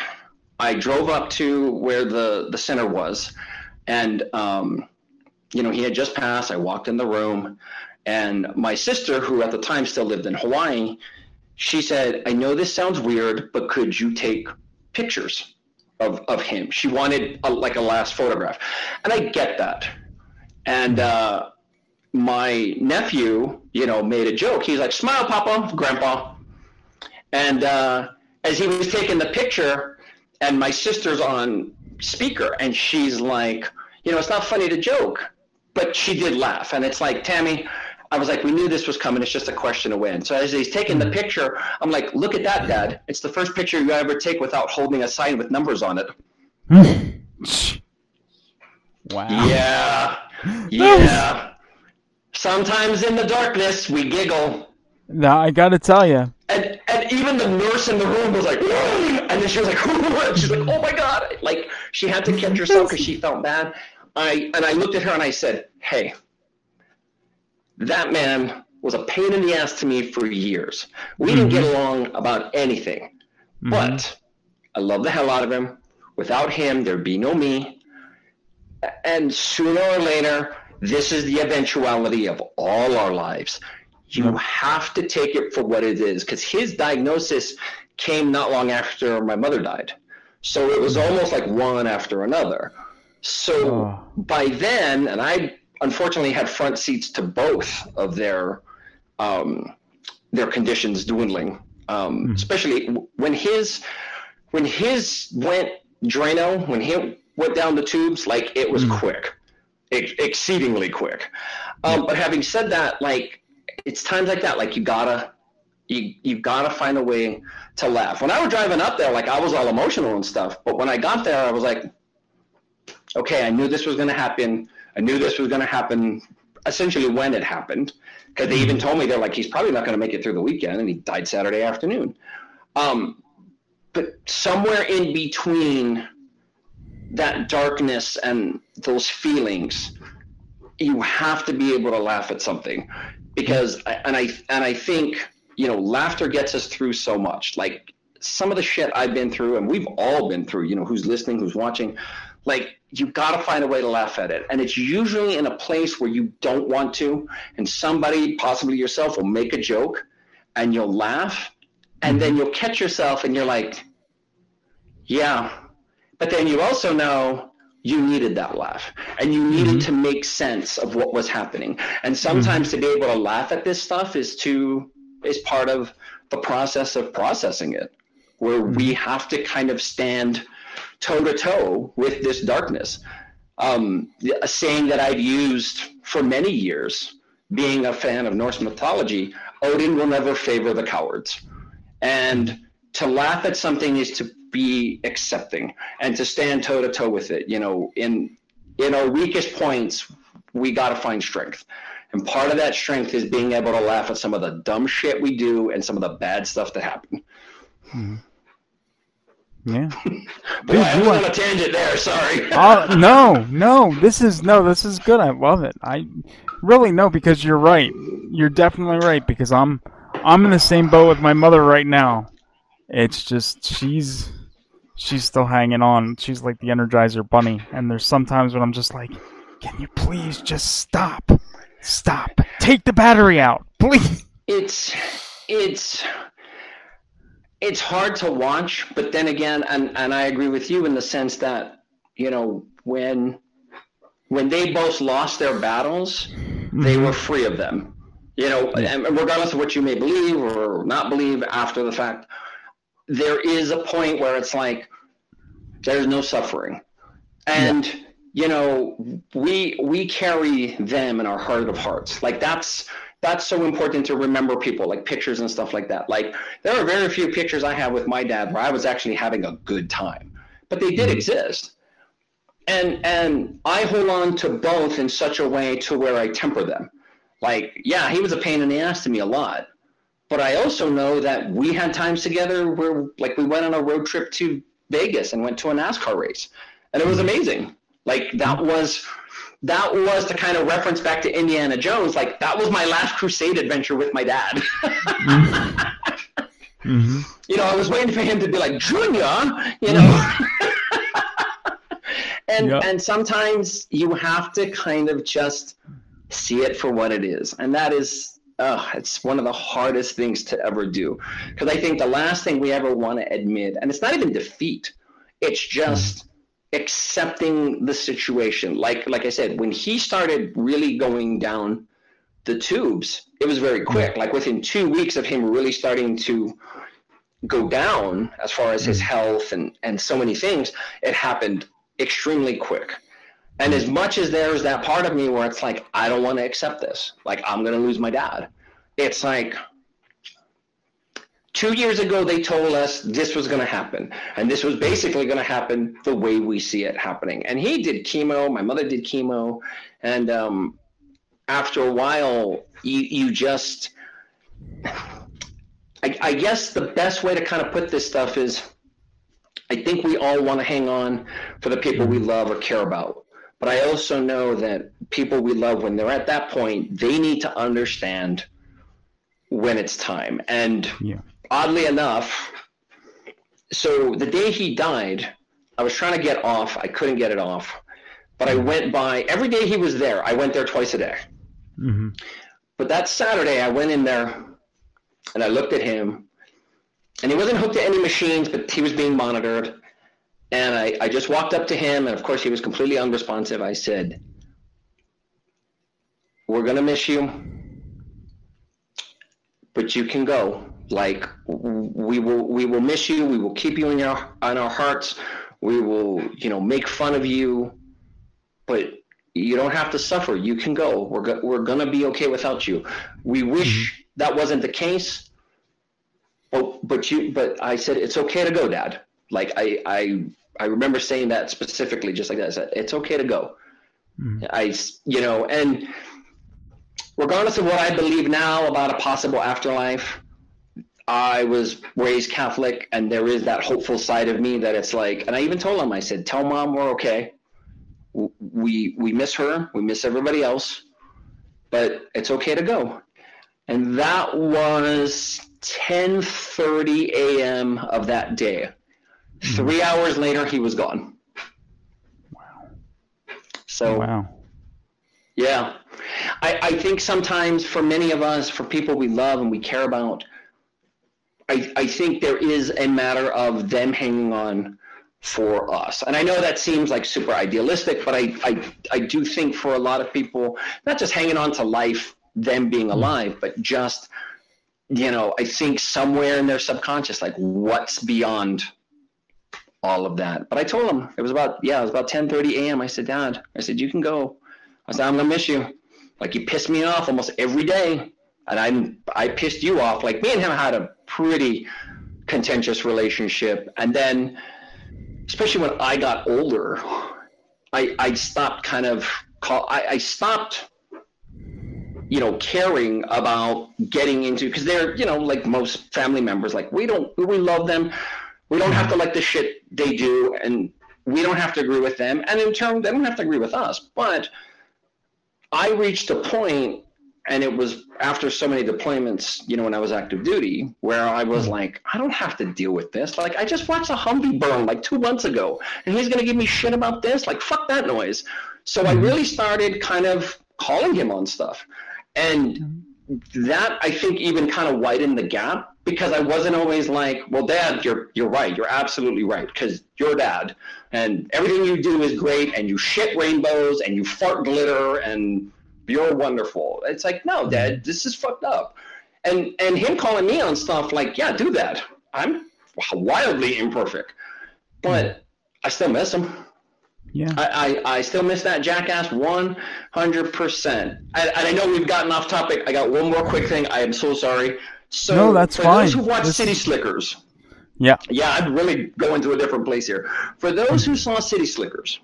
I drove up to where the the center was, and um, you know, he had just passed. I walked in the room, and my sister, who at the time still lived in Hawaii, she said, I know this sounds weird, but could you take pictures of, of him? She wanted a, like a last photograph. And I get that. And, uh, my nephew, you know, made a joke. He's like, "Smile, Papa, Grandpa," and uh, as he was taking the picture, and my sister's on speaker, and she's like, "You know, it's not funny to joke," but she did laugh, and it's like, Tammy. I was like, we knew this was coming. It's just a question of when. So as he's taking the mm. picture, I'm like, look at that, Dad. It's the first picture you ever take without holding a sign with numbers on it. Hmm. wow. Yeah. Yeah. Sometimes in the darkness, we giggle. Now, I got to tell you, And, and even the nurse in the room was like, and then she was like, she's like, oh my God. Like, she had to catch herself because she felt bad. I, and I looked at her and I said, hey, that man was a pain in the ass to me for years. We didn't get mm-hmm. along about anything. But mm-hmm. I love the hell out of him. Without him, there'd be no me. And sooner or later, this is the eventuality of all our lives. You have to take it for what it is because his diagnosis came not long after my mother died. So it was mm-hmm. almost like one after another. So Oh. by then, and I unfortunately had front seats to both of their um, their conditions dwindling. Um, Especially when his when his went Drano, when he went down the tubes, like it was quick, ex- exceedingly quick. Um, but having said that, like it's times like that, like you gotta you you gotta find a way to laugh. When I was driving up there, like I was all emotional and stuff, but when I got there, I was like, okay, I knew this was gonna happen. I knew this was gonna happen. Essentially, when it happened, because they even told me they're like, he's probably not gonna make it through the weekend, and he died Saturday afternoon. Um, but somewhere in between that darkness and those feelings, you have to be able to laugh at something because and I and I think you know laughter gets us through so much. Like some of the shit I've been through, and we've all been through. You know, who's listening, who's watching. Like you got to find a way to laugh at it, and it's usually in a place where you don't want to, and somebody, possibly yourself, will make a joke, and you'll laugh, and then you'll catch yourself, and you're like, yeah, but then you also know you needed that laugh and you needed mm-hmm. to make sense of what was happening. And sometimes mm-hmm. to be able to laugh at this stuff is to is part of the process of processing it where we mm-hmm. have to kind of stand toe to toe with this darkness um, a saying that i've used for many years being a fan of norse mythology odin will never favor the cowards and to laugh at something is to be accepting and to stand toe to toe with it. You know, in in our weakest points, we got to find strength. And part of that strength is being able to laugh at some of the dumb shit we do and some of the bad stuff that happen. Yeah. Boy, I you went are- on a tangent there. Sorry. Oh no, no, this is no, this is good. I love it. I really no, because you're right. You're definitely right because I'm I'm in the same boat with my mother right now. It's just she's she's still hanging on. She's like the Energizer Bunny, and there's sometimes when I'm just like, can you please just stop, stop, take the battery out, please. it's it's it's hard to watch but then again and and i agree with you in the sense that you know when when they both lost their battles they mm-hmm. were free of them. You know and regardless of what you may believe or not believe after the fact there is a point where it's like there's no suffering. And you know we we carry them in our heart of hearts. Like that's that's so important to remember people like pictures and stuff like that. Like there are very few pictures i have with my dad where i was actually having a good time but they did mm-hmm. exist. And and i hold on to both in such a way to where i temper them. Like yeah he was a pain in the ass to me a lot but i also know that we had times together where like we went on a road trip to vegas and went to a nascar race and it was mm-hmm. amazing. Like that was that was to kind of reference back to Indiana Jones. Like that was my last crusade adventure with my dad. Mm-hmm. you know, I was waiting for him to be like Junior, you know. and Yep. and sometimes you have to kind of just see it for what it is, and that is. Uh, it's one of the hardest things to ever do because I think the last thing we ever want to admit, and it's not even defeat, it's just accepting the situation. Like like I said, when he started really going down the tubes, it was very quick. Mm-hmm. Like within two weeks of him really starting to go down as far as his mm-hmm. health and, and so many things, it happened extremely quick. And as much as there's that part of me where it's like, I don't want to accept this, like I'm going to lose my dad, it's like, two years ago they told us this was going to happen and this was basically going to happen the way we see it happening. And he did chemo my mother did chemo and um, after a while you, you just I, I guess the best way to kind of put this stuff is i think we all want to hang on for the people we love or care about. But i also know that people we love when they're at that point they need to understand when it's time. And Yeah. Oddly enough, so the day he died, I was trying to get off. I couldn't get it off. But I went by every day he was there. I went there twice a day. hmm But that Saturday, I went in there and I looked at him, and he wasn't hooked to any machines, but he was being monitored. And I, I just walked up to him, and of course, he was completely unresponsive. I said, We're going to miss you, but you can go. Like, we will, we will miss you. We will keep you in your, on our hearts. We will, you know, make fun of you, but you don't have to suffer. You can go. We're go- we're gonna be okay without you. We wish mm-hmm. that wasn't the case. But but you but I said it's okay to go, Dad. Like I I I remember saying that specifically, just like that. I said it's okay to go. Mm-hmm. I s- you know and regardless of what I believe now about a possible afterlife, I was raised Catholic, and there is that hopeful side of me that it's like, and I even told him, I said, "Tell mom we're okay. We we miss her, we miss everybody else, but it's okay to go." And that was 10:30 a.m. of that day. Hmm. Three hours later, he was gone. Wow. So Wow. yeah. I, I think sometimes for many of us, for people we love and we care about, I, I think there is a matter of them hanging on for us. And I know that seems like super idealistic, but I, I, I do think for a lot of people, not just hanging on to life, them being mm-hmm. alive, but just, you know, I think somewhere in their subconscious, like what's beyond all of that. But I told him it was about, yeah, it was about 1030 a.m. I said, Dad, I said, you can go. I said, I'm gonna miss you. Like you piss me off almost every day, and I'm I pissed you off. Like me and him had a pretty contentious relationship, and then, especially when I got older, I I stopped kind of call. I, I stopped, you know, caring about getting into because they're you know like most family members. Like we don't we love them. We don't have to like the shit they do, and we don't have to agree with them. And in turn, they don't have to agree with us. But I reached a point, and it was after so many deployments, you know, when I was active duty, where I was mm-hmm. like, I don't have to deal with this. Like, I just watched a Humvee burn like two months ago, and he's gonna give me shit about this. Like, fuck that noise. So I mm-hmm. really started kind of calling him on stuff, and mm-hmm. that I think even kind of widened the gap because I wasn't always like, well, Dad, you're you're right, you're absolutely right because you're Dad, and everything you do is great, and you shit rainbows, and you fart glitter, and you're wonderful. It's like, no, mm-hmm. Dad, this is fucked up, and and him calling me on stuff like, yeah, do that. I'm wildly imperfect, but mm-hmm. I still miss him. Yeah. I, I, I still miss that jackass 100%. And, and I know we've gotten off topic. I got one more quick thing. I am so sorry. So, No, that's for fine. those who watch This- City Slickers, Yeah. yeah, I'd really go into a different place here. For those mm-hmm. who saw City Slickers,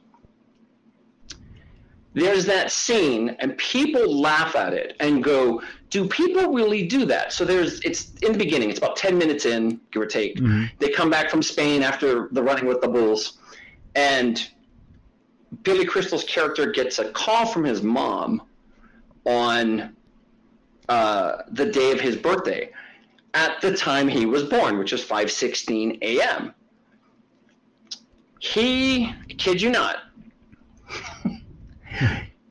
there's that scene, and people laugh at it and go, "Do people really do that?" So there's, it's in the beginning. It's about ten minutes in, give or take. Mhm. They come back from Spain after the running with the Bulls, and Billy Crystal's character gets a call from his mom on uh, the day of his birthday at the time he was born, which was 5:16 a.m. He, kid you not,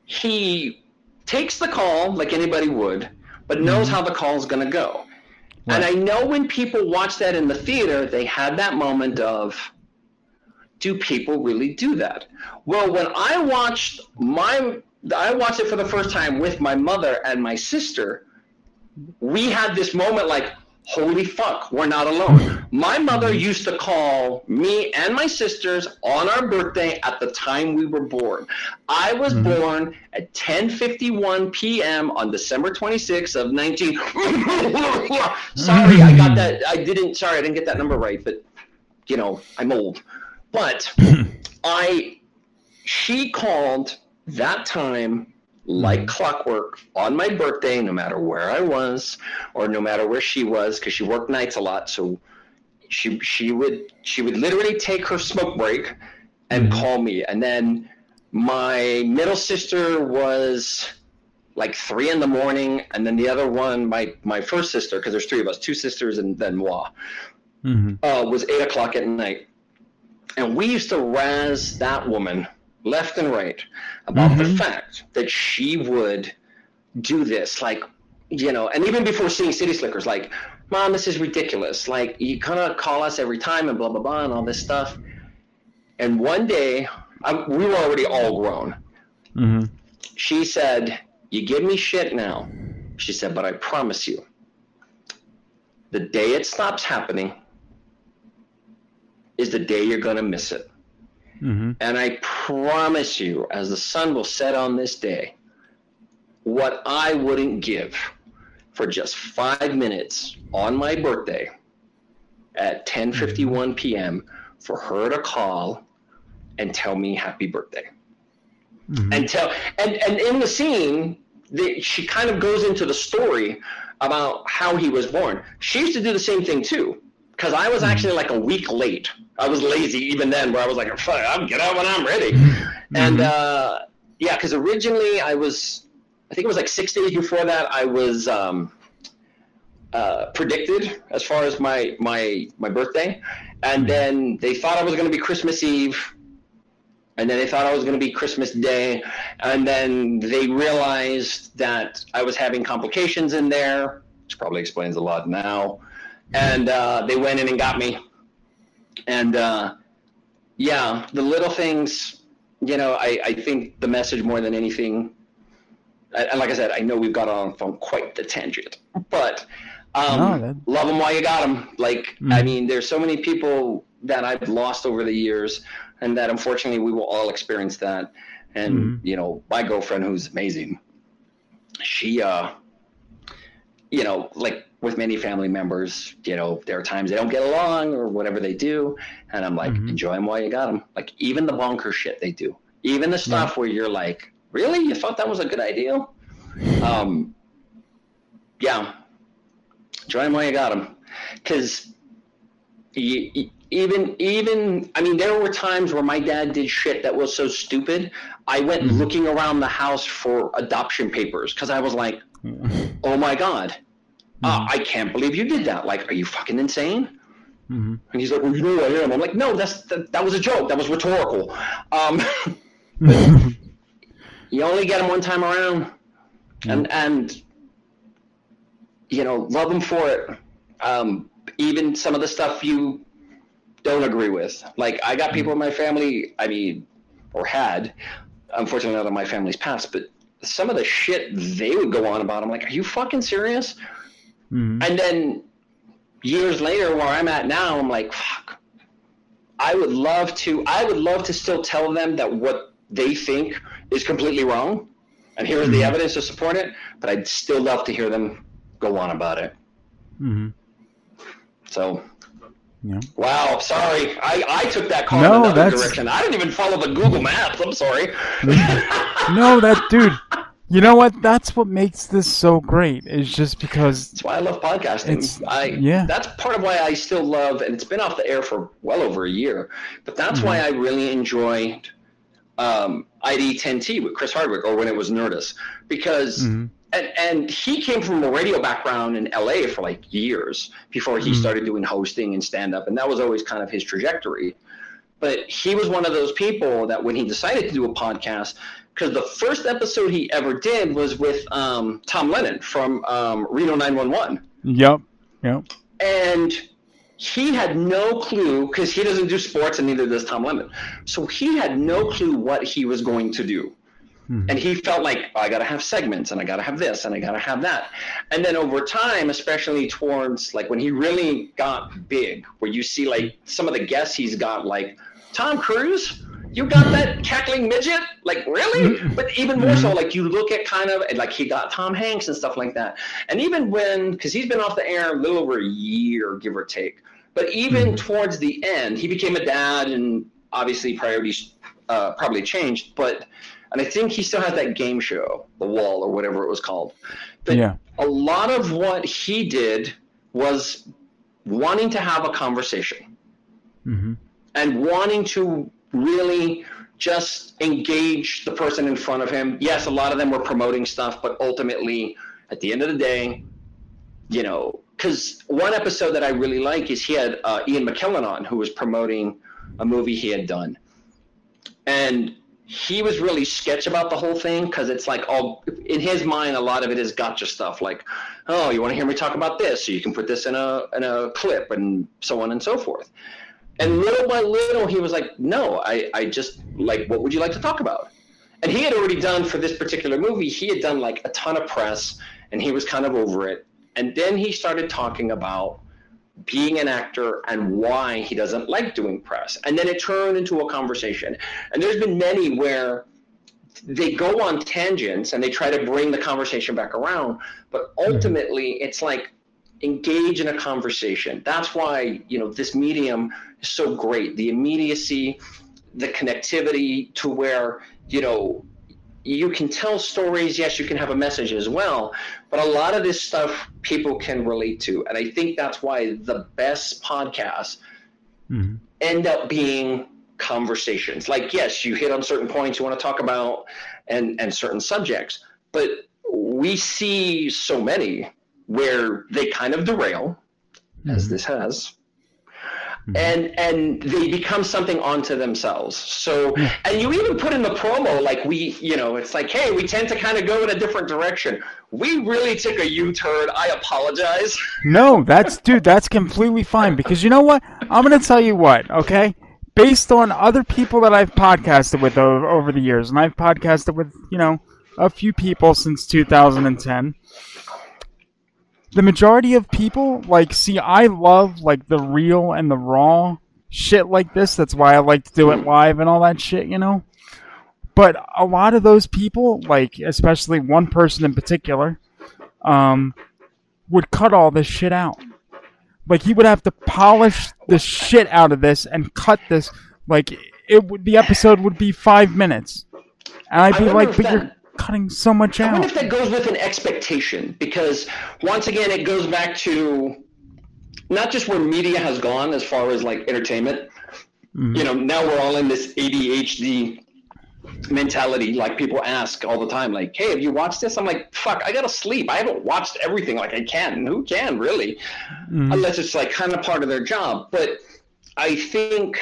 he takes the call like anybody would, but knows mm-hmm. how the call is going to go. And I know when people watch that in the theater, they had that moment of, do people really do that? Well, when I watched my I watched it for the first time with my mother and my sister. We had this moment like, holy fuck, we're not alone. My mother used to call me and my sisters on our birthday at the time we were born. I was mm-hmm. born at 10:51 p.m. on December 26th of 19 Sorry, I got that I didn't sorry, I didn't get that number right, but you know, I'm old. But I she called that time like mm-hmm. clockwork on my birthday, no matter where I was or no matter where she was, because she worked nights a lot. So she she would she would literally take her smoke break and mm-hmm. call me. And then my middle sister was like three in the morning, and then the other one, my my first sister, because there's three of us, two sisters and then moi, uh, mm-hmm. was eight o'clock at night. And we used to razz that woman left and right about the fact that she would do this. Like, you know, and even before seeing City Slickers, like, Mom, this is ridiculous. Like, you kind of call us every time and blah, blah, blah, and all this stuff. And one day, I, we were already all grown. Mm-hmm. She said, You give me shit now. She said, But I promise you, the day it stops happening is the day you're going to miss it. Mm-hmm. And I promise you, as the sun will set on this day, what I wouldn't give for just five minutes on my birthday at 10:51 mm-hmm. p.m. for her to call and tell me happy birthday. Mm-hmm. And tell and and in the scene, the, she kind of goes into the story about how he was born. She used to do the same thing too, because I was mm-hmm. actually like a week late. I was lazy even then, where I was like, "Fuck, I'll get out when I'm ready." And uh, yeah, because originally I was, I think it was like six days before that, I was um, uh, predicted as far as my my my birthday, and then they thought I was going to be Christmas Eve, and then they thought I was going to be Christmas Day, and then they realized that I was having complications in there, which probably explains a lot now, and uh, they went in and got me, and uh, yeah, the little things, you know, I, I think the message more than anything, and like I said, I know we've got on from quite the tangent, but um, No, love them while you got them. Like, I mean, there's so many people that I've lost over the years, and that unfortunately we will all experience that. And you know, my girlfriend, who's amazing, she, uh, you know, like with many family members, you know, there are times they don't get along or whatever they do, and I'm like, enjoy them while you got them. Like even the bonker shit they do, even the stuff where you're like, really, you thought that was a good idea? Um, yeah, enjoy them while you got them, because even even I mean, there were times where my dad did shit that was so stupid. I went looking around the house for adoption papers because I was like, oh my god, uh, I can't believe you did that. Like, are you fucking insane? And he's like, well, you know I am. I'm like, no, that's that, that was a joke. That was rhetorical. Um, you only get them one time around, and and you know, love them for it. Um, even some of the stuff you don't agree with. Like, I got people in my family. I mean, or had. Unfortunately, not in my family's past, but some of the shit they would go on about. I'm like, are you fucking serious? And then years later, where I'm at now, I'm like, fuck. I would love to. I would love to still tell them that what they think is completely wrong, and here's the evidence to support it. But I'd still love to hear them go on about it. Mm-hmm. So, Yeah. wow, sorry, I, I took that call No, in another that's- direction. I didn't even follow the Google Maps. I'm sorry. No, that dude. You know what? That's what makes this so great. Is just because That's why I love podcasting. I yeah. That's part of why I still love, and it's been off the air for well over a year. But that's why Mm-hmm. I really enjoyed um, ID10T with Chris Hardwick, or when it was Nerdist, because Mm-hmm. and and he came from a radio background in LA for like years before Mm-hmm. he started doing hosting and stand up, and that was always kind of his trajectory. But he was one of those people that when he decided to do a podcast, because the first episode he ever did was with um, Tom Lennon from um, Reno 911 yep, yep. and he had no clue because he doesn't do sports and neither does Tom Lennon. So he had no clue what he was going to do. Mhm. And he felt like oh, I got to have segments and I got to have this and I got to have that. And then over time, especially towards like when he really got big, where you see like some of the guests he's got, like Tom Cruise, you got that cackling midget? Like really? But even more so, like you look at kind of like he got Tom Hanks and stuff like that. And even when, because he's been off the air a little over a year, give or take. But even towards the end, he became a dad, and obviously priorities uh, probably changed. But and I think he still has that game show, The Wall or whatever it was called. But Yeah. a lot of what he did was wanting to have a conversation hmm and wanting to really just engage the person in front of him. Yes, a lot of them were promoting stuff, but ultimately, at the end of the day, you know, because one episode that I really like is he had uh, Ian McKellen on, who was promoting a movie he had done, and he was really sketch about the whole thing because it's like all in his mind, a lot of it is gotcha stuff, like, oh, you want to hear me talk about this, so you can put this in a in a clip, and so on and so forth. And little by little, he was like, no, I, I just like, what would you like to talk about? And he had already done for this particular movie, he had done like a ton of press and he was kind of over it. And then he started talking about being an actor and why he doesn't like doing press. And then it turned into a conversation. And there's been many where they go on tangents and they try to bring the conversation back around, but mm-hmm. ultimately it's like engage in a conversation. That's why, you know, this medium is so great. The immediacy, the connectivity to where, you know, you can tell stories, yes, you can have a message as well, but a lot of this stuff people can relate to. And I think that's why the best podcasts hmm end up being conversations. Like, yes, you hit on certain points you want to talk about and, and certain subjects, but we see so many where they kind of derail, as mm-hmm. this has, mm-hmm. and and they become something onto themselves. So, and you even put in the promo like we, you know, it's like, hey, we tend to kind of go in a different direction. We really took a U-turn. I apologize. No, that's dude, that's completely fine because you know what? I'm gonna tell you what, okay? Based on other people that I've podcasted with over, over the years, and I've podcasted with, you know, a few people since 2010. The majority of people, like, see, I love like the real and the raw shit like this. That's why I like to do it live and all that shit, you know. But a lot of those people, like especially one person in particular, um, would cut all this shit out. Like he would have to polish the shit out of this and cut this. Like it would, the episode would be five minutes, and I'd be like, "But that- you're cutting so much out. I wonder if that goes with an expectation because once again, it goes back to not just where media has gone as far as like entertainment. Mm-hmm. You know, now we're all in this ADHD mentality. Like people ask all the time, like, "Hey, have you watched this?" I'm like, "Fuck, I gotta sleep. I haven't watched everything like I can. Who can really?" Mm-hmm. Unless it's like kind of part of their job. But I think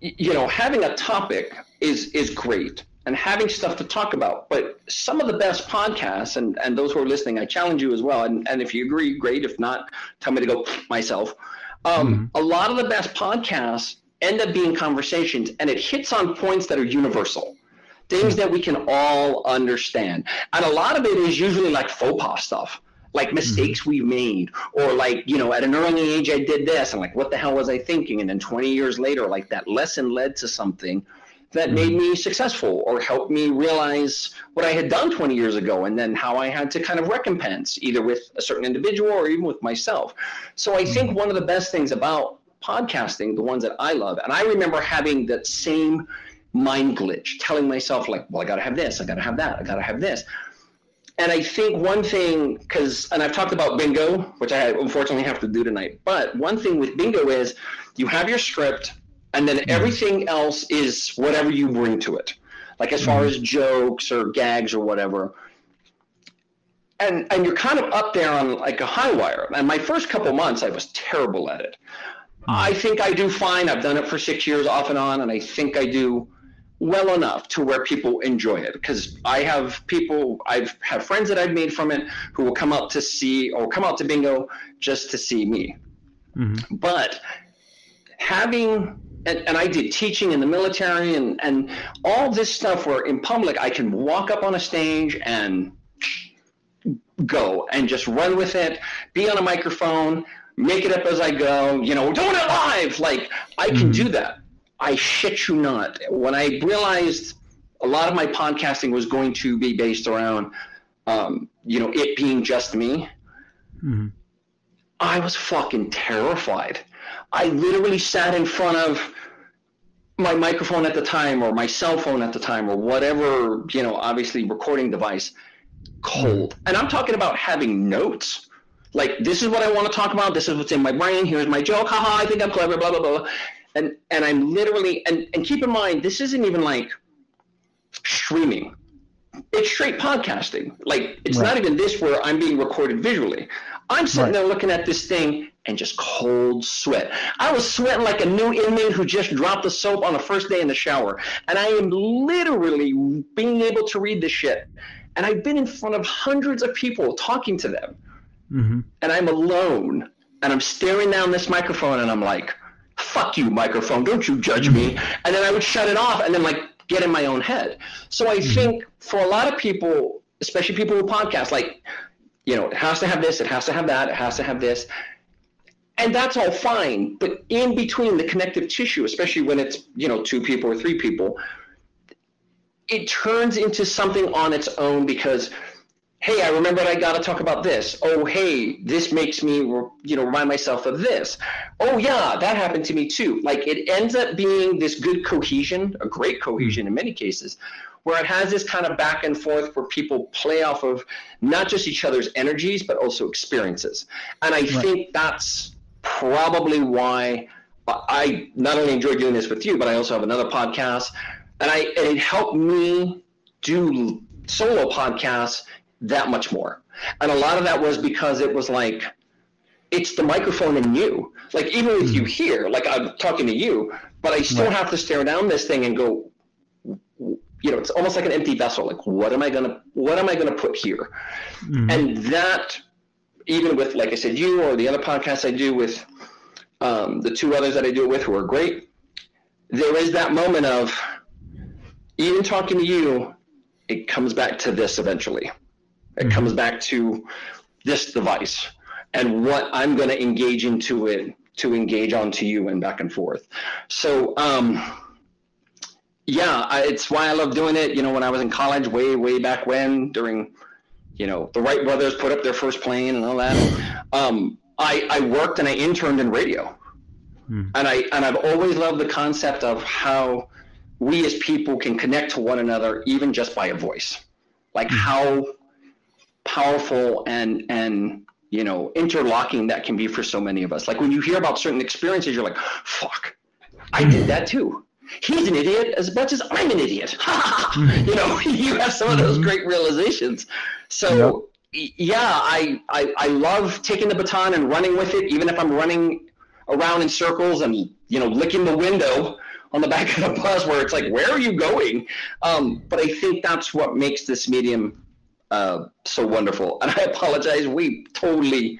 you know having a topic is is great and having stuff to talk about. But some of the best podcasts and and those who are listening i challenge you as well and and if you agree great. If not tell me to go myself. Um, mm-hmm. a lot of the best podcasts end up being conversations and it hits on points that are universal things mm-hmm. that we can all understand. And a lot of it is usually like faux pas stuff like mm-hmm. mistakes we've made or like you know at an early age i did this and like what the hell was i thinking? And then 20 years later like that lesson led to something that made mm-hmm. me successful or helped me realize what i had done 20 years ago and then how i had to kind of recompense either with a certain individual or even with myself. So i think mm-hmm. one of the best things about podcasting the ones that i love and i remember having that same mind glitch telling myself like well i gotta have this i gotta have that i gotta have this. And I think one thing, because, and I've talked about bingo, which I unfortunately have to do tonight, but one thing with bingo is you have your script, and then hmm. everything else is whatever you bring to it. Like as far hmm. as jokes or gags or whatever. And, and you're kind of up there on like a high wire. And my first couple months, I was terrible at it. Hmm. I think I do fine. I've done it for six years off and on, and I think I do well enough to where people enjoy it because I have people I've have friends that I've made from it who will come out to see or come out to bingo just to see me. But having and, and I did teaching in the military and, and all this stuff where in public I can walk up on a stage and go and just run with it, be on a microphone, make it up as I go, you know, doing it live. Like I can do that. I shit you not. When I realized a lot of my podcasting was going to be based around, um, you know, it being just me, Mhm. I was fucking terrified. I literally sat in front of my microphone at the time or my cell phone at the time or whatever, you know, obviously recording device cold. Hmm. And I'm talking about having notes. Like this is what I want to talk about, this is what's in my brain, here's my joke, haha, I think I'm clever, blah blah blah. And and I'm literally and, and keep in mind this isn't even like streaming. It's straight podcasting. Like it's Right. not even this where I'm being recorded visually. I'm sitting Right. there looking at this thing and just cold sweat. I was sweating like a new inmate who just dropped the soap on the first day in the shower. And I am literally being able to read this shit. And I've been in front of hundreds of people talking to them. hmm And I'm alone. And I'm staring down this microphone and I'm like, fuck you, microphone. Don't you judge me. And then I would shut it off and then like get in my own head. So I think for a lot of people, especially people who podcast, like, you know, it has to have this, it has to have that, it has to have this. And that's all fine. But in between the connective tissue, especially when it's, you know, two people or three people, it turns into something on its own because hey, I remember I got to talk about this. Oh, hey, this makes me, you know, remind myself of this. Oh, yeah, that happened to me too. Like it ends up being this good cohesion, a great cohesion hmm. in many cases, where it has this kind of back and forth where people play off of not just each other's energies, but also experiences. And I think that's probably why I not only enjoy doing this with you, but I also have another podcast. And I and it helped me do solo podcasts that much more. And a lot of that was because it was like it's the microphone and you. Like even with you hmm. here, like I'm talking to you, but I still Right. have to stare down this thing and go you know, it's almost like an empty vessel. Like what am I gonna what am I gonna put here? And that even with like I said, you or the other podcasts I do with um, the two others that I do it with who are great, there is that moment of even talking to you, it comes back to this eventually. It comes back to this device and what I'm going to engage into it to engage onto you and back and forth. So, um, yeah, I, it's why I love doing it. You know, when I was in college, way, way back when, during, you know, the Wright brothers put up their first plane and all that. Um, I, I worked and I interned in radio, hmm. and I and I've always loved the concept of how we as people can connect to one another even just by a voice, like hmm. how powerful and and you know interlocking that can be for so many of us. Like when you hear about certain experiences, you're like, "Fuck, I did hmm. that too." He's an idiot as much as I'm an idiot. you know, you have some of those great realizations. So y- yeah, I, I I love taking the baton and running with it, even if I'm running around in circles and you know licking the window on the back of the bus where it's like, where are you going? Um, but I think that's what makes this medium uh, so wonderful. And I apologize, we totally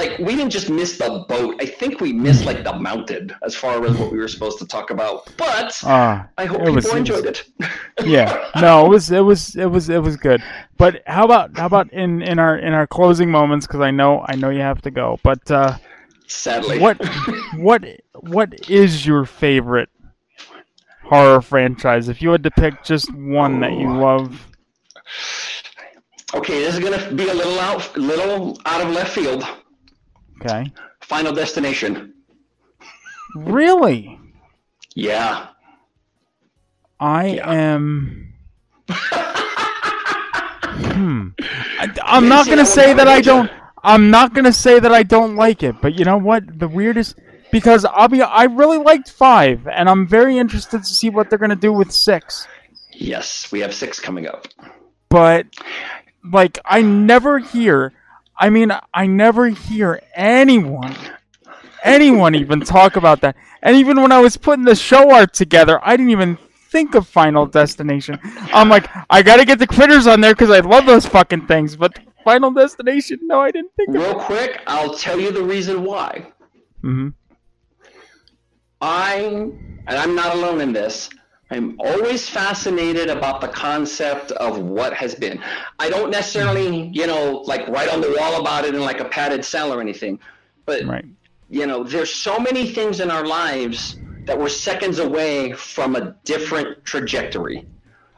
like we didn't just miss the boat. I think we missed like the mountain as far as what we were supposed to talk about. But Ah, I hope it people was- it was- enjoyed it. yeah. No it was it was it was it was good. But how about how about in in our in our closing moments? Because i know i know you have to go. But uh Sadly, what what what is your favorite horror franchise? If you had to pick just one that you love. Okay, this is gonna be a little out, little out of left field. Okay. Final Destination. really? Yeah. i am hmm. I, i'm didn't gonna say that i don't i'm not gonna say that i don't like it but you know what? The weirdest because i'll be i really liked five and i'm very interested to see what they're gonna do with six. Yes, we have six coming up. but like I never hear I mean I never hear anyone anyone even talk about that. And even when I was putting the show art together, I didn't even think of Final Destination. I'm like, I got to get the critters on there cuz I love those fucking things, but Final Destination, no, I didn't think of it. Real quick, I'll tell you the reason why. Mhm. I, and I'm not alone in this, I'm always fascinated about the concept of what has been. I don't necessarily, you know, like write on the wall about it in like a padded cell or anything, but Right. you know, there's so many things in our lives that we're seconds away from a different trajectory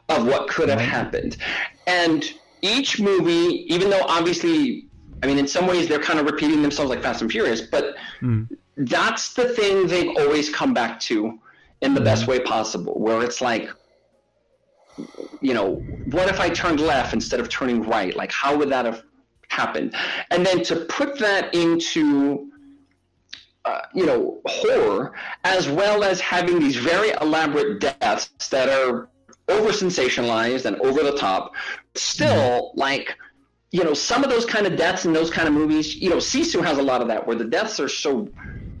of what could have happened. And each movie, even though obviously, I mean, in some ways they're kind of repeating themselves like Fast and Furious, but hmm. that's the thing they've always come back to in the best way possible, where it's like, you know, what if I turned left instead of turning right? Like, how would that have happened? And then to put that into uh, you know, horror, as well as having these very elaborate deaths that are over sensationalized and over the top. Still, like, you know, some of those kind of deaths in those kind of movies, you know, Sisu has a lot of that where the deaths are so,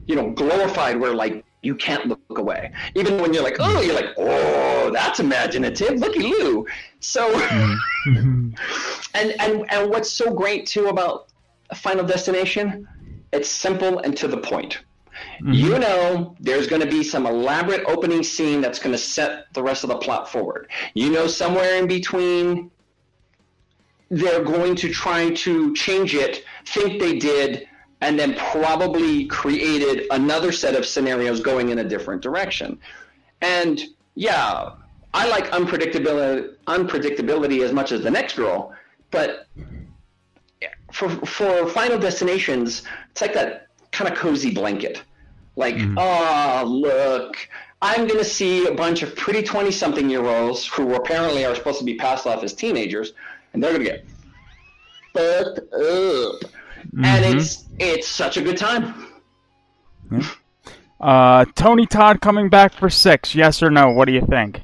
you know, glorified where, like, you can't look away. Even when you're like, oh, you're like, oh, that's imaginative. Looky Lou. So, mm-hmm. and, and, and what's so great too about Final Destination? It's simple and to the point. Mm-hmm. You know, there's going to be some elaborate opening scene that's going to set the rest of the plot forward. You know, somewhere in between, they're going to try to change it, think they did, and then probably created another set of scenarios going in a different direction. And yeah, I like unpredictability, unpredictability as much as the next girl, but for for Final Destinations, it's like that kind of cozy blanket. Like, oh look, I'm gonna see a bunch of pretty twenty something year olds who apparently are supposed to be passed off as teenagers, and they're gonna get fucked up, and it's it's such a good time. Uh, Tony Todd coming back for six? Yes or no? What do you think?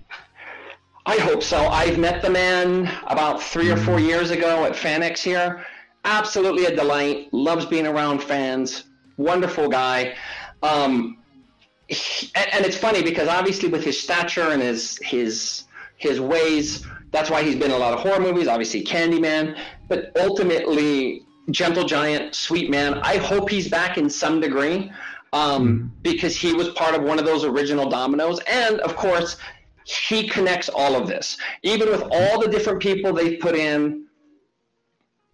I hope so. I've met the man about three or four years ago at FanX here. Absolutely a delight. Loves being around fans. Wonderful guy. Um, he- and, and it's funny because obviously with his stature and his his his ways, that's why he's been in a lot of horror movies. Obviously Candyman, but ultimately Gentle Giant, Sweet Man. I hope he's back in some degree um, because he was part of one of those original dominoes, and of course he connects all of this. Even with all the different people they've put in,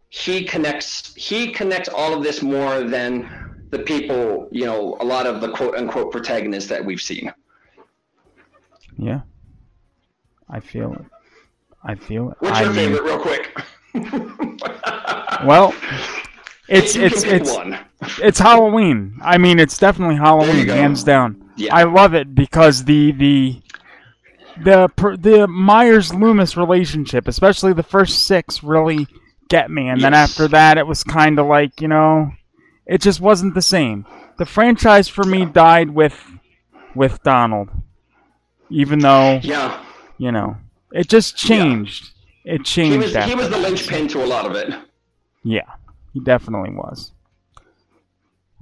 he connects he connects all of this more than the people, you know, a lot of the quote unquote protagonists that we've seen. Yeah, I feel it. I feel it. What's I your mean- favorite, real quick? Well, it's it's it's one. it's Halloween. I mean, it's definitely Halloween, hands down. Yeah. I love it because the the the the Myers Loomis relationship, especially the first six, really get me, and then after that, it was kind of like you know, it just wasn't the same. The franchise for me died with with Donald, even though Yeah, you know it just changed. It changed. he was he was the linchpin to a lot of it. Yeah, he definitely was.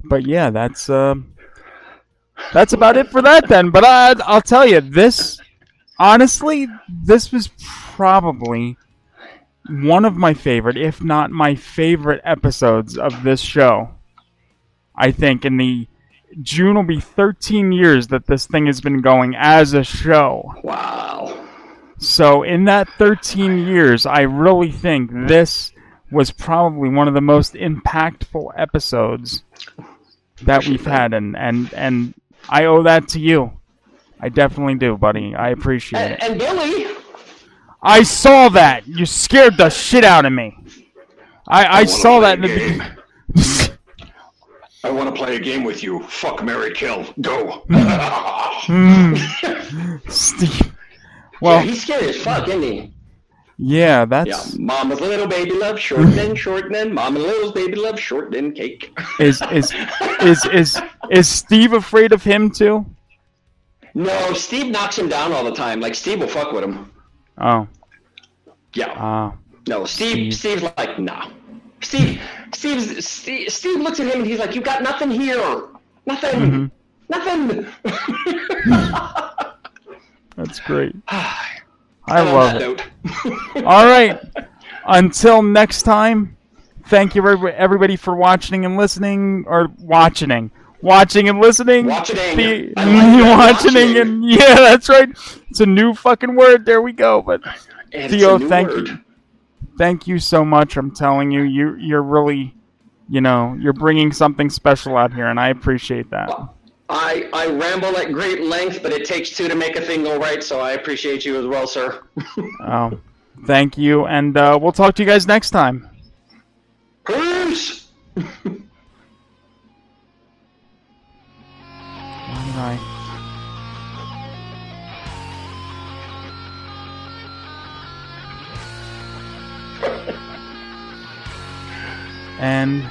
But yeah, that's uh, that's about it for that then. But I, I'll tell you, this honestly, this was probably one of my favorite, if not my favorite, episodes of this show. I think in the June will be 13 years that this thing has been going as a show. Wow. So in that 13 years, I really think this was probably one of the most impactful episodes that we've had, and and and I owe that to you. I definitely do, buddy. I appreciate And, it. and Billy, I saw that. You scared the shit out of me. I I wanna saw that in the game. beginning. I want to play a game with you. Fuck Marry Kill. Go. Hmm. Steve. well, Well, he's scary as fuck, isn't he? Yeah, that's Yeah. Mama's little baby love shortening, shortening. Mama little's baby love shortening cake. is is is is is Steve afraid of him too? no, Steve knocks him down all the time. Like Steve will fuck with him. Oh, Yeah. ah. No, Steve. Steve's like, nah. Steve. Steve's, Steve. Steve looks at him and he's like, "You got nothing here. Nothing. Nothing." That's great. I On love that it. note. All right. Until next time, thank you everybody for watching and listening, or watching, watching and listening. Watching. The, like watching watching. and yeah, that's right. It's a new fucking word. There we go. But And Theo, it's a new thank word. you, thank you so much. I'm telling you, you you're really, you know, you're bringing something special out here, and I appreciate that. I, I ramble at great length, but it takes two to make a thing go right, so I appreciate you as well, sir. Oh, thank you, and uh, we'll talk to you guys next time. Peace! All right. And